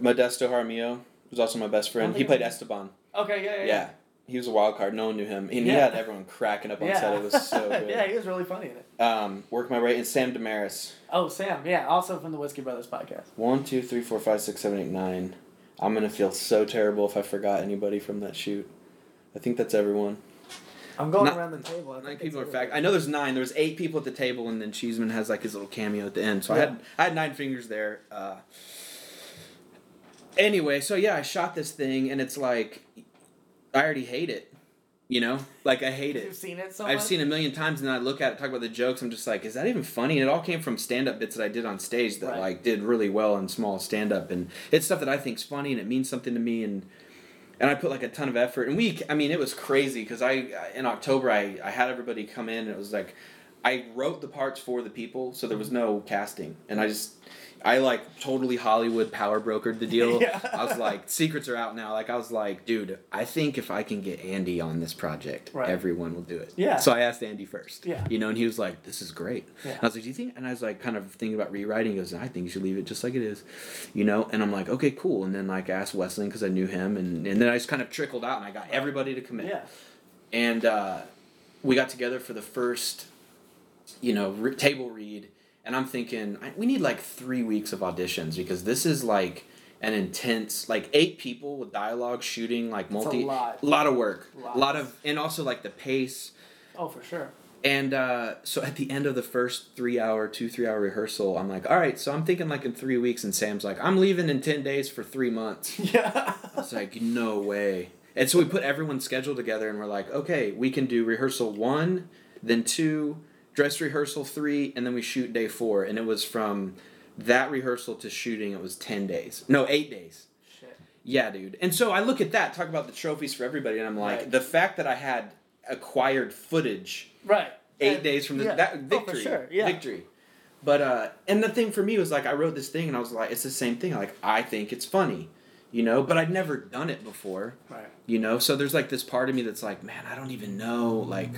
Modesto Jaramillo was also my best friend. He played Esteban. okay, yeah, yeah. Yeah, he was a wild card. No one knew him, and he had everyone cracking up on Yeah. set. It was so good. yeah, he was really funny in it. Um, work my way and Sam Damaris. Oh, Sam, yeah, also from the Whiskey Brothers podcast. One, two, three, four, five, six, seven, eight, nine. I'm gonna feel so terrible if I forgot anybody from that shoot. I think that's everyone. I'm going Not- around the table. I Nine think people are fact. I know there's nine. There was eight people at the table, and then Cheeseman has like his little cameo at the end. So I had I had nine fingers there. Uh, anyway, so yeah, I shot this thing, and it's like I already hate it. You know, like I hate it. You've seen it so I've much? seen it a million times, and then I look at it, talk about the jokes. I'm just like, is that even funny? And it all came from stand-up bits that I did on stage that Right. like did really well in small stand-up, and it's stuff that I think's funny and it means something to me, and and I put like a ton of effort. And we, I mean, it was crazy because I in October I I had everybody come in, and it was like I wrote the parts for the people, so there was mm-hmm. no casting, and I just. I like totally Hollywood power brokered the deal. Yeah. I was like, secrets are out now. Like I was like, dude, I think if I can get Andy on this project, Right. everyone will do it. Yeah. So I asked Andy first. Yeah. You know, and he was like, "This is great." Yeah. And I was like, "Do you think?" And I was like, kind of thinking about rewriting. He goes, "I think you should leave it just like it is," you know. And I'm like, "Okay, cool." And then like I asked Wesley because I knew him, and and then I just kind of trickled out, and I got everybody to commit. Yeah. And uh, we got together for the first, you know, re- table read, and I'm thinking I, we need like three weeks of auditions because this is like an intense like eight people with dialogue shooting like multi lot. lot of work Lots. a lot of and also like the pace Oh, for sure. and uh, so at the end of the first three hour, two, three hour rehearsal, I'm like, all right, so I'm thinking like in three weeks, and Sam's like, I'm leaving in 10 days for three months. Yeah. I was like, no way. And so we put everyone's schedule together, and we're like, okay, we can do rehearsal one, then two, dress rehearsal three, and then we shoot day four. And it was from that rehearsal to shooting, it was 10 days. No, eight days. Shit. Yeah, dude. And so I look at that, talk about the trophies for everybody, and I'm like, Right. the fact that I had acquired footage Right. eight And- days from the, yeah. that Oh, for victory. sure. Yeah. Victory. But uh and the thing for me was like I wrote this thing and I was like it's the same thing. Like I think it's funny. You know, but I'd never done it before. Right. You know, so there's like this part of me that's like, man, I don't even know like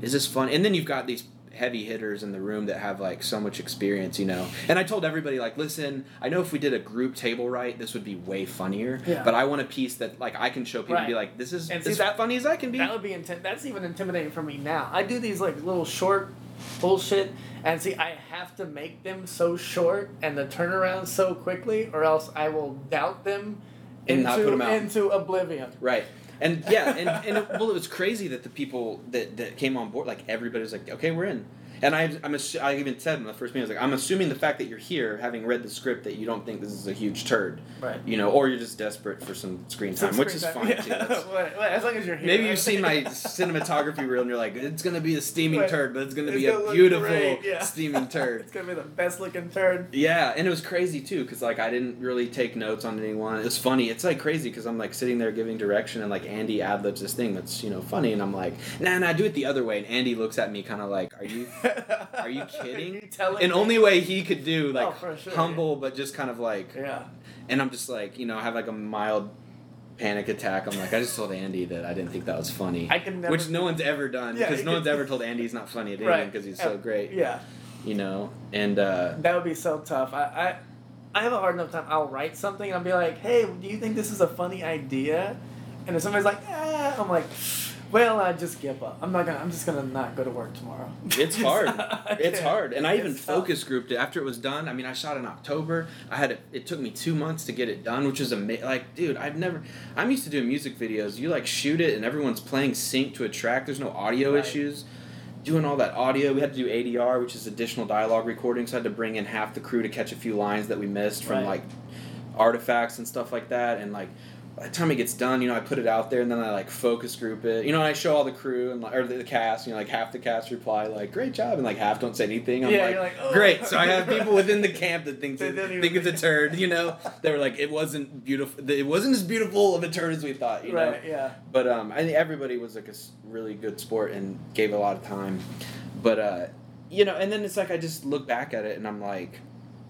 is this fun? And then you've got these heavy hitters in the room that have like so much experience, you know. And I told everybody like, listen, I know if we did a group table right, this would be way funnier. Yeah. But I want a piece that like I can show people and be like, this is And see, as that- funny as I can be. That would be intim- That's even intimidating for me now. I do these like little short bullshit, and see, I have to make them so short and the turnaround so quickly, or else I will doubt them And into not put 'em out. into oblivion. Right. And yeah, and, and it, well, it was crazy that the people that, that came on board, like everybody was like, okay, we're in. And I, I'm, assu- I even said in the first meeting, I was like, I'm assuming the fact that you're here, having read the script, that you don't think this is a huge turd, Right. you know, or you're just desperate for some screen time, Some which screen is time. fine Yeah. too. That's- Well, well, as long as you're here. Maybe you've seen my cinematography reel and you're like, it's gonna be a steaming Right. turd, but it's gonna It's be gonna a look beautiful great, yeah. steaming turd. It's gonna be the best looking turd. Yeah, and it was crazy too, cause like I didn't really take notes on anyone. It was funny. It's like crazy, cause I'm like sitting there giving direction, and like Andy ad libs this thing that's you know funny, and I'm like, nah, nah, do it the other way. And Andy looks at me kind of like, are you, are you kidding? you telling and me? only way he could do like Oh, sure, humble, but just kind of like, Yeah. and I'm just like, you know, I have like a mild panic attack. I'm like, I just told Andy that I didn't think that was funny, I can never. which no one's ever done, because you no one's ever told Andy he's not funny at anything, right. because he's so great, Yeah. you know, and. uh That would be so tough. I, I I have a hard enough time. I'll write something and I'll be like, "Hey, do you think this is a funny idea?" And if somebody's like, "Ah," I'm like, "Well, I just give up. I'm not gonna. I'm just gonna not go to work tomorrow." It's hard. It's hard. And I even focus grouped it after it was done. I mean, I shot in October. I had it. It took me two months to get it done, which is amazing. Like, dude, I've never. I'm used to doing music videos. You like shoot it, and everyone's playing sync to a track. There's no audio Right. issues. Doing all that audio, we had to do ADR, which is additional dialogue recording. So I had to bring in half the crew to catch a few lines that we missed from Right. like artifacts and stuff like that. And like by the time it gets done, you know, I put it out there and then I like focus group it. You know, I show all the crew and or the, the cast. You know, like half the cast reply like "Great job" and like half don't say anything. I'm Yeah, like, you're like, "Oh." "Great." So I have people within the camp that think it, think it's a turd. You know, they were like, "It wasn't beautiful. It wasn't as beautiful of a turd as we thought." You know. right. Yeah. But um, I think everybody was like a really good sport and gave a lot of time. But uh, you know, and then it's like I just look back at it and I'm like,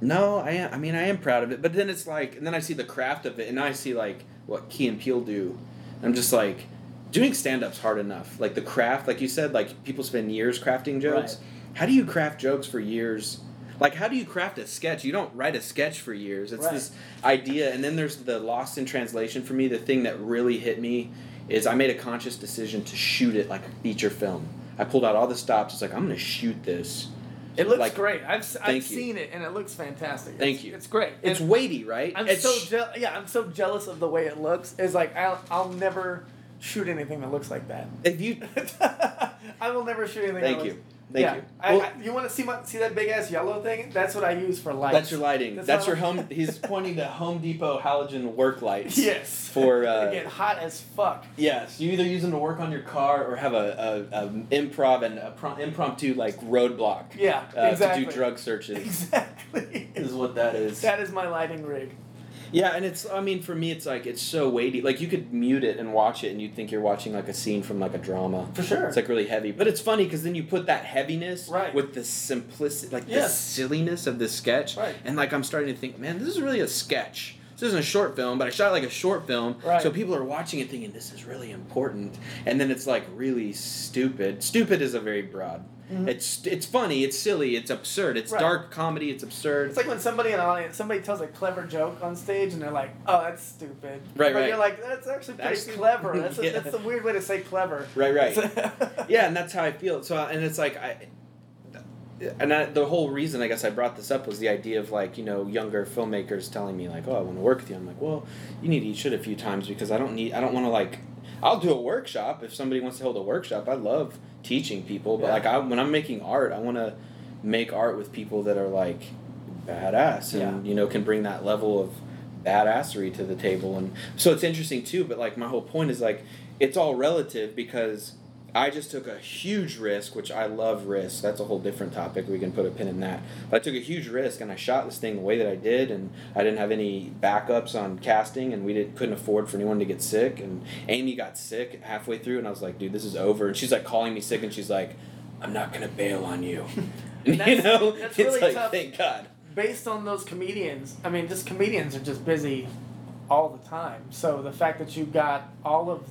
no, I am. I mean, I am proud of it. But then it's like, and then I see the craft of it, and I see like what Key and Peele do. I'm just like, doing stand up's hard enough. Like the craft, like you said, like people spend years crafting jokes. Right. How do you craft jokes for years? Like, how do you craft a sketch? You don't write a sketch for years. It's Right. this idea, and then there's the lost in translation for me. The thing that really hit me is I made a conscious decision to shoot it like a feature film. I pulled out all the stops. It's like I'm gonna shoot this. It looks Like, great. I've I've seen it and it looks fantastic. Thank It's- you. It's great. It's And weighty, right? I'm It's so je- yeah. I'm so jealous of the way it looks. It's like I'll I'll never shoot anything that looks like that. if you I will never shoot anything. Thank that you. looks- Thank yeah. you. I, Well- I, you want to see my, see that big ass yellow thing? That's what I use for lights. That's your lighting. That's, That's your home. He's pointing to Home Depot halogen work lights. Yes. For They uh, get hot as fuck. yes, you either use them to work on your car or have a, a, a improv and a pro- impromptu like roadblock. Yeah, Uh, exactly. To do drug searches Exactly. is what that is. that is my lighting rig. Yeah, and it's. I mean, for me, it's like it's so weighty. Like you could mute it and watch it, and you'd think you're watching like a scene from like a drama. For sure. It's like really heavy, but it's funny because then you put that heaviness Right. with the simplicity, like the silliness of the sketch, Right. and like I'm starting to think, man, this is really a sketch. This isn't a short film, but I shot like a short film, Right. so people are watching it thinking this is really important, and then it's like really stupid. Stupid is a very broad. It's it's funny, it's silly, it's absurd, it's Mm-hmm. Right. dark comedy, it's absurd. It's like when somebody in an audience, somebody tells a clever joke on stage, and they're like, "Oh, that's stupid." Right, but right. you're like, "That's actually pretty That's- clever." That's a, that's a weird way to say clever. Right, right. Yeah, and that's how I feel. So, and it's like I, and I, the whole reason I guess I brought this up was the idea of like you know younger filmmakers telling me like, oh, I want to work with you. I'm like, well, you need to eat shit a few times because I don't need, I don't want to like, I'll do a workshop if somebody wants to hold a workshop. I love teaching people, but Yeah. like I, when I'm making art, I want to make art with people that are like badass and Yeah. you know can bring that level of badassery to the table and so it's interesting too but like my whole point is like it's all relative because I just took a huge risk, which I love risks. That's a whole different topic. We can put a pin in that. But I took a huge risk and I shot this thing the way that I did, and I didn't have any backups on casting, and we didn't couldn't afford for anyone to get sick. And Amy got sick halfway through, and I was like, "Dude, this is over." And she's like calling me sick, and she's like, "I'm not gonna bail on you." you know, that's it's like, tough. thank God. Based on those comedians, I mean, just comedians are just busy all the time. So the fact that you got all of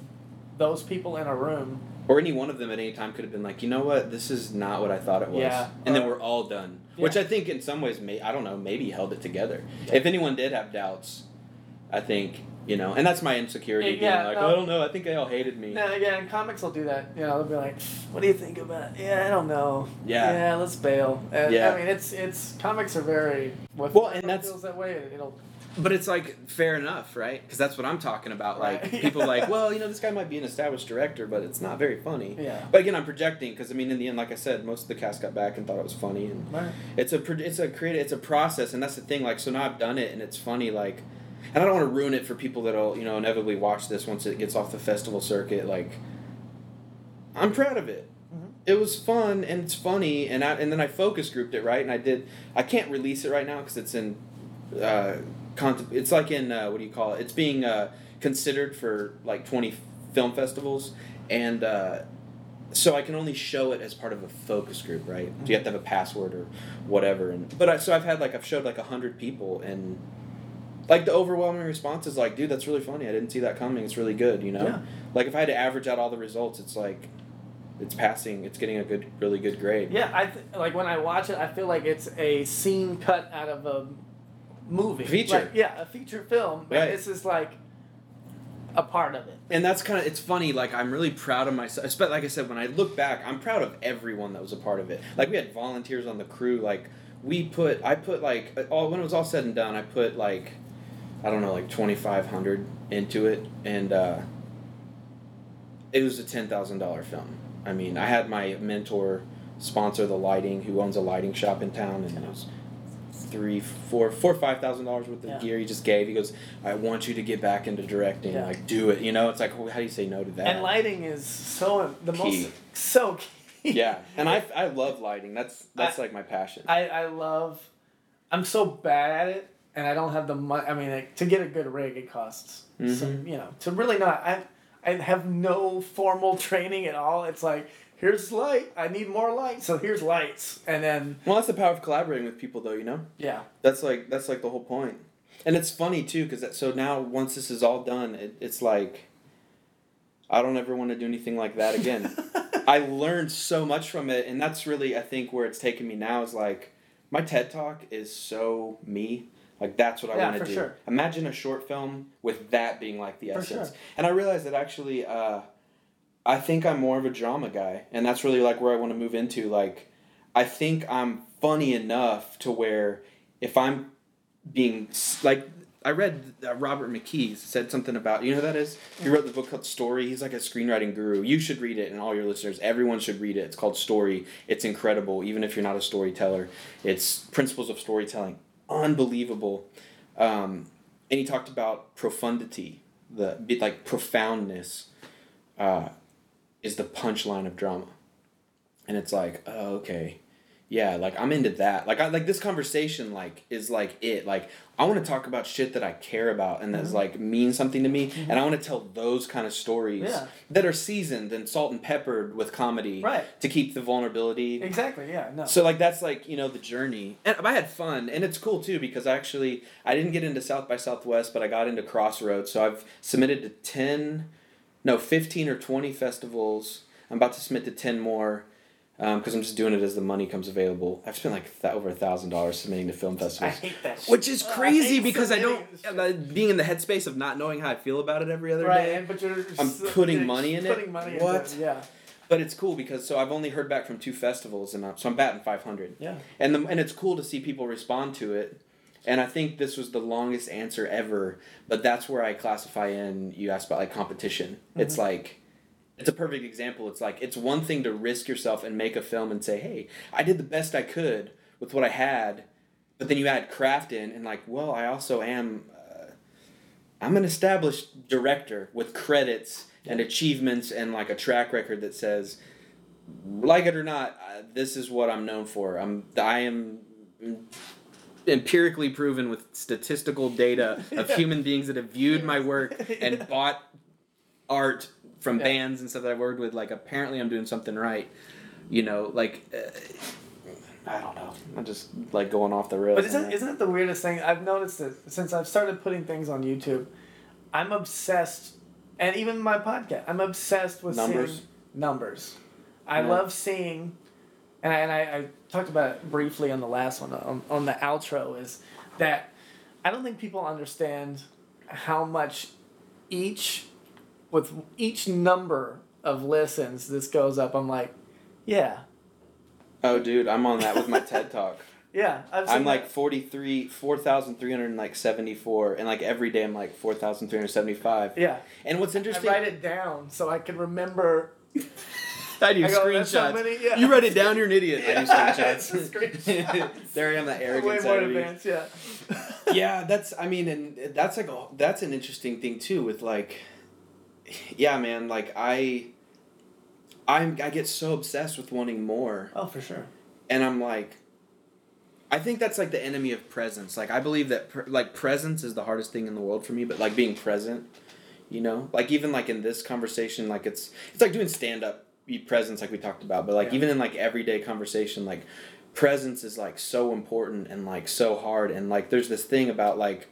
those people in a room, Or any one of them at any time could have been like, you know what, this is not what I thought it was. Yeah. And then we're all done. Yeah. Which I think in some ways, may I don't know, maybe held it together. Yeah. If anyone did have doubts, I think, you know, and that's my insecurity being Yeah, like, no. I don't know, I think they all hated me. yeah again, comics will do that. You know, they'll be like, "What do you think about?" it? Yeah, I don't know. Yeah. Yeah, let's bail. And, Yeah. I mean, it's it's comics are very. Well, and that's- feels that way. It'll. But it's like fair enough, right? Because that's what I'm talking about. Like Right. people like, well, you know, this guy might be an established director, but it's not very funny. Yeah. But again, I'm projecting because I mean, in the end, like I said, most of the cast got back and thought it was funny, and Right. it's a it's a creative it's a process, and that's the thing. Like, so now I've done it, and it's funny. Like, and I don't want to ruin it for people that'll you know inevitably watch this once it gets off the festival circuit. Like, I'm proud of it. It was fun and it's funny, and I and then I focus grouped it right, and I did. I can't release it right now because it's in. Uh, it's like in uh, what do you call it? It's being uh, considered for like twenty film festivals, and uh, so I can only show it as part of a focus group, right? So you have to have a password or whatever. And but I, so I've had like I've showed like a hundred people, and like the overwhelming response is like, dude, that's really funny. I didn't see that coming. It's really good, you know. Yeah. Like if I had to average out all the results, it's like, it's passing. It's getting a good, really good grade. Yeah, I th- like when I watch it, I feel like it's a scene cut out of a movie. Feature. Like, yeah, a feature film. Right. And this is like a part of it. and that's kind of it's funny like i'm really proud of myself but like i said when i look back i'm proud of everyone that was a part of it like we had volunteers on the crew like we put i put like all when it was all said and done i put like i don't know like 2500 into it and uh it was a $10000 film i mean i had my mentor sponsor the lighting who owns a lighting shop in town and it was three, four, four, five thousand dollars worth of Yeah. gear he just gave. He goes, "I want you to get back into directing. Yeah. Like, do it." You know, it's like, well, how do you say no to that? And lighting is so the Key. most so key. yeah, and I, I love lighting. That's that's I- like my passion. I I love. I'm so bad at it, and I don't have the money. I mean, like, to get a good rig, it costs. Mm-hmm. Some, you know, to really not. I I have no formal training at all. It's like here's light. I need more light, so here's lights, and then well, that's the power of collaborating with people, though. You know, yeah. that's like that's like the whole point. And it's funny too, because that so now once this is all done, it, it's like I don't ever want to do anything like that again. I learned so much from it, and that's really I think where it's taken me now is like my TED talk is so me. Like that's what I Yeah, want to do. sure. Imagine a short film with that being like the For essence. sure. And I realized that actually, uh, I think I'm more of a drama guy, and that's really like where I want to move into. Like, I think I'm funny enough to where if I'm being like I read Robert McKee said something about you know that is. He wrote the book called Story. He's like a screenwriting guru. You should read it, and all your listeners, everyone should read it. It's called Story. It's incredible, even if you're not a storyteller. It's principles of storytelling, unbelievable. Um, and he talked about profundity, the like profoundness, uh, is the punchline of drama, and it's like, oh, okay, yeah, like I'm into that. Like I like this conversation like is like it. Like I want to talk about shit that I care about and that's Mm-hmm. like means something to me, and I want to tell those kind of stories Yeah. that are seasoned and salt and peppered with comedy, Right. To keep the vulnerability. Exactly. Yeah. No. So like that's like you know the journey, and I had fun, and it's cool too because actually I didn't get into South by Southwest, but I got into Crossroads. So I've submitted to ten, no, fifteen or twenty festivals. I'm about to submit to ten more, because I'm just doing it as the money comes available. I've spent like th- over a thousand dollars submitting to film festivals. I hate that. Shit. which is Oh, I crazy because I don't uh, being in the headspace of not knowing how I feel about it every other Right, day. and, but you're I'm putting you're money in it? putting Money What? Into it. Yeah. But it's cool because so I've only heard back from two festivals, and I'm, so I'm batting five hundred. Yeah. and the, and it's cool to see people respond to it and i think this was the longest answer ever but that's where i classify in you asked about like competition. It's like it's a perfect example. It's like it's one thing to risk yourself and make a film and say hey i did the best i could with what i had but then you add craft in and like well i also am uh, i'm an established director with credits and achievements and like a track record that says like it or not, uh, this is what I'm known for. I'm I am empirically proven with statistical data of human beings that have viewed my work and bought art from Yeah. bands and stuff that I've worked with. Like apparently I'm doing something right. You know, like uh, I don't know. I'm just like going off the rails. But isn't that. isn't it the weirdest thing? I've noticed it since I've started putting things on YouTube. I'm obsessed, and even my podcast. I'm obsessed with Numbers? seeing numbers. I Yeah. love seeing, and I, and I, I talked about it briefly on the last one on, on the outro. Is that I don't think people understand how much each with each number of listens this goes up. I'm like, yeah, oh, dude, I'm on that with my TED talk. yeah. Seen I'm like that. 43, 4,374, and like every day I'm like 4,375. yeah. And what's interesting. I write it down so I can remember. I do I go, "That's how screenshots. many?" Yeah. You write it down, you're an idiot. I do Yeah, screenshots. it's a screenshot. there I am, that arrogant Way more out of me. advanced, yeah. yeah, that's. I mean, and that's like a, that's an interesting thing too. With like, yeah, man. Like I, I'm I get so obsessed with wanting more, Oh, for sure. and I'm like. I think that's like the enemy of presence. Like I believe that pr- like presence is the hardest thing in the world for me, but like being present, you know, like even like in this conversation, like it's it's like doing stand up presence like we talked about, but like Yeah. even in like everyday conversation, like presence is like so important and like so hard and like there's this thing about like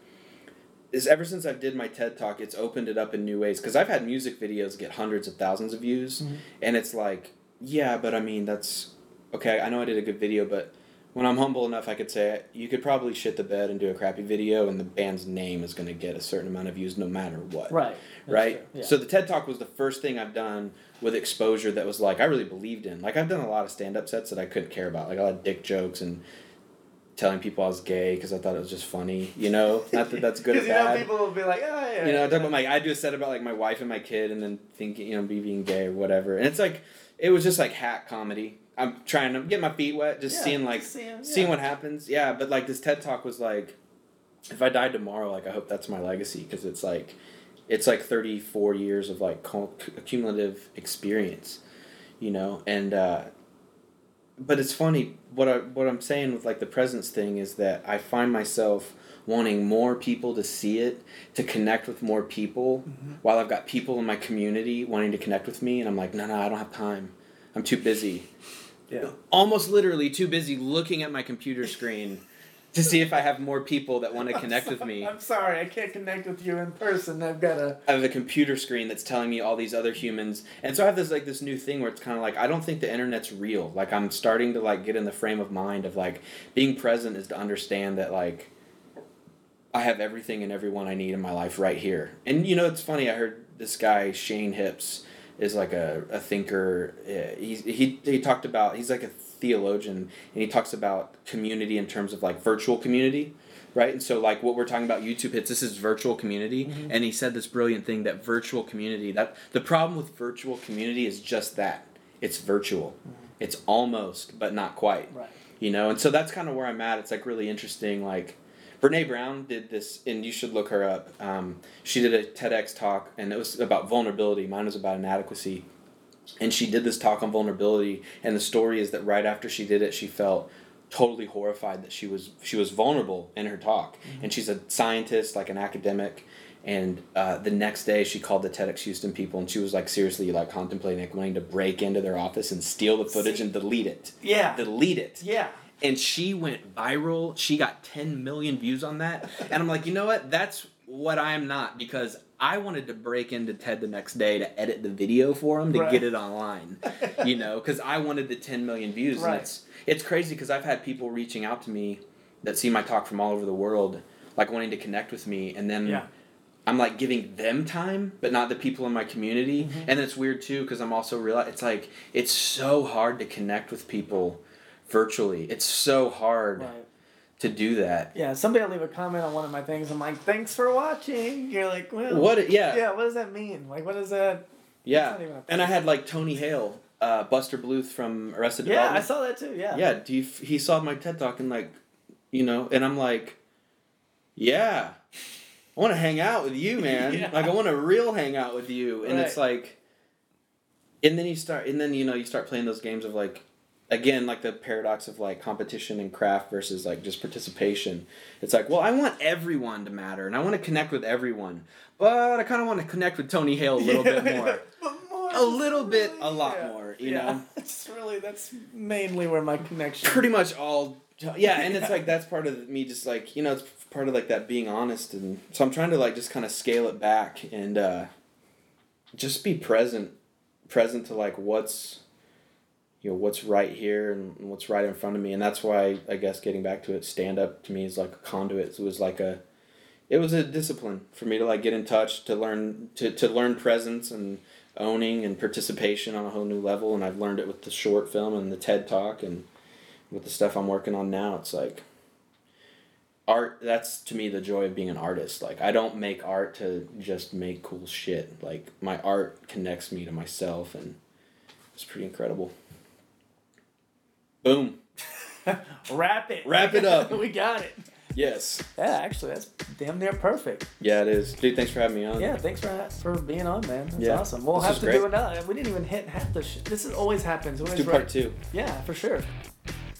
is ever since I did my TED talk, it's opened it up in new ways because I've had music videos get hundreds of thousands of views, mm-hmm. and it's like, yeah, but I mean that's okay. I know I did a good video, but when I'm humble enough, I could say you could probably shit the bed and do a crappy video, and the band's name is going to get a certain amount of views no matter what. Right. That's Right. yeah. So the TED Talk was the first thing I've done with exposure that was like I really believed in. Like I've done a lot of stand up sets that I couldn't care about, like a lot of dick jokes and telling people I was gay because I thought it was just funny. You know, not that that's good or Because you know bad. people will be like, oh yeah. You know, I talk about like I do a set about like my wife and my kid, and then thinking you know me being gay or whatever, and it's like it was just like hack comedy. I'm trying to get my feet wet, just Yeah, seeing like just seeing- seeing what happens. Yeah, but like this TED talk was like, if I die tomorrow, like I hope that's my legacy because it's like, it's like thirty four years of like cumulative experience, you know, and. uh but it's funny what I what I'm saying with like the presence thing is that I find myself wanting more people to see it, to connect with more people, while I've got people in my community wanting to connect with me, and I'm like, no, no, I don't have time. I'm too busy. Yeah. Almost literally too busy looking at my computer screen to see if I have more people that want to connect with me. I'm sorry, I can't connect with you in person. I've got a I have a computer screen that's telling me all these other humans, and so I have this like this new thing where it's kind of like I don't think the internet's real. Like I'm starting to like get in the frame of mind of like being present is to understand that like I have everything and everyone I need in my life right here. And you know, it's funny. I heard this guy Shane Hipps is like a, a thinker. He's he he talked about he's like a theologian, and he talks about community in terms of like virtual community, right? And so like what we're talking about YouTube hits, this is virtual community, Mm-hmm. and he said this brilliant thing that virtual community that the problem with virtual community is just that it's virtual, it's almost but not quite, Right. you know. And so that's kind of where I'm at. It's like really interesting, like. Brene Brown did this, and you should look her up. Um, she did a TEDx talk, and it was about vulnerability. Mine was about inadequacy and she did this talk on vulnerability and the story is that right after she did it she felt totally horrified that she was she was vulnerable in her talk and she's a scientist like an academic and uh, the next day she called the TEDx Houston people and she was like seriously like contemplating like wanting to break into their office and steal the footage and delete it Yeah. delete it Yeah. And she went viral. She got 10 million views on that. And I'm like, you know what? That's what I'm not because I wanted to break into Ted the next day to edit the video for him to Right. get it online, you know, because I wanted the 10 million views. Right. And it's, it's crazy because I've had people reaching out to me that see my talk from all over the world, like wanting to connect with me. And then Yeah. I'm like giving them time, but not the people in my community. Mm-hmm. And it's weird too because I'm also real. It's like it's so hard to connect with people virtually. It's so hard Right. to do that. Yeah, somebody will leave a comment on one of my things. I'm like, thanks for watching. You're like, well, What? Yeah, Yeah, what does that mean? Like, what is that? yeah. a And I had like Tony Hale, uh, Buster Bluth from Arrested Yeah, Development. Yeah, I saw that too. Yeah. Yeah, do you, f- he saw my TED talk and like, you know, and I'm like, yeah, I want to hang out with you, man. Yeah. Like I want to real hang out with you, and it's like, and then you start, and then you know you start playing those games of like, again like the paradox of like competition and craft versus like just participation. It's like, well, I want everyone to matter, and I want to connect with everyone, but I kind of want to connect with Tony Hale a little bit more. More, A little bit, a lot yeah. more, you yeah. know? It's really that's mainly where my connection. pretty much all yeah and it's like that's part of me just like you know it's part of like that being honest and so i'm trying to like just kind of scale it back and uh just be present present to like what's you know what's right here and what's right in front of me. And that's why i guess getting back to it stand up to me is like a conduit. It was like a it was a discipline for me to like get in touch to learn to, to learn presence and owning and participation on a whole new level. And i've learned it with the short film and the ted talk and with the stuff i'm working on now. It's like art that's to me the joy of being an artist. Like i don't make art to just make cool shit. Like my art connects me to myself and it's pretty incredible boom Wrap it. Wrap it up. we got it. yes Yeah, actually, that's damn near perfect. yeah it is dude thanks for having me on Yeah, thanks for for being on, man. That's Yeah. awesome. We'll This have to great. do another. We didn't even hit half the. Sh- this is always happens. Always do right. part two Yeah, for sure.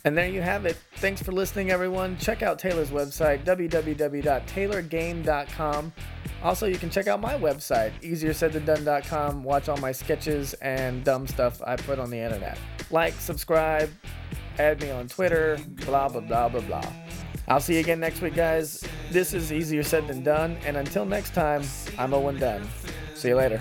And there you have it. Thanks for listening, everyone. Check out Taylor's website, www.taylorgahm.com. Also, you can check out my website, easiersaidthandone.com. Watch all my sketches and dumb stuff I put on the internet. Like, subscribe, add me on Twitter, blah, blah, blah, blah, blah. I'll see you again next week, guys. This is Easier Said Than Done. And until next time, I'm Owen Dunn. See you later.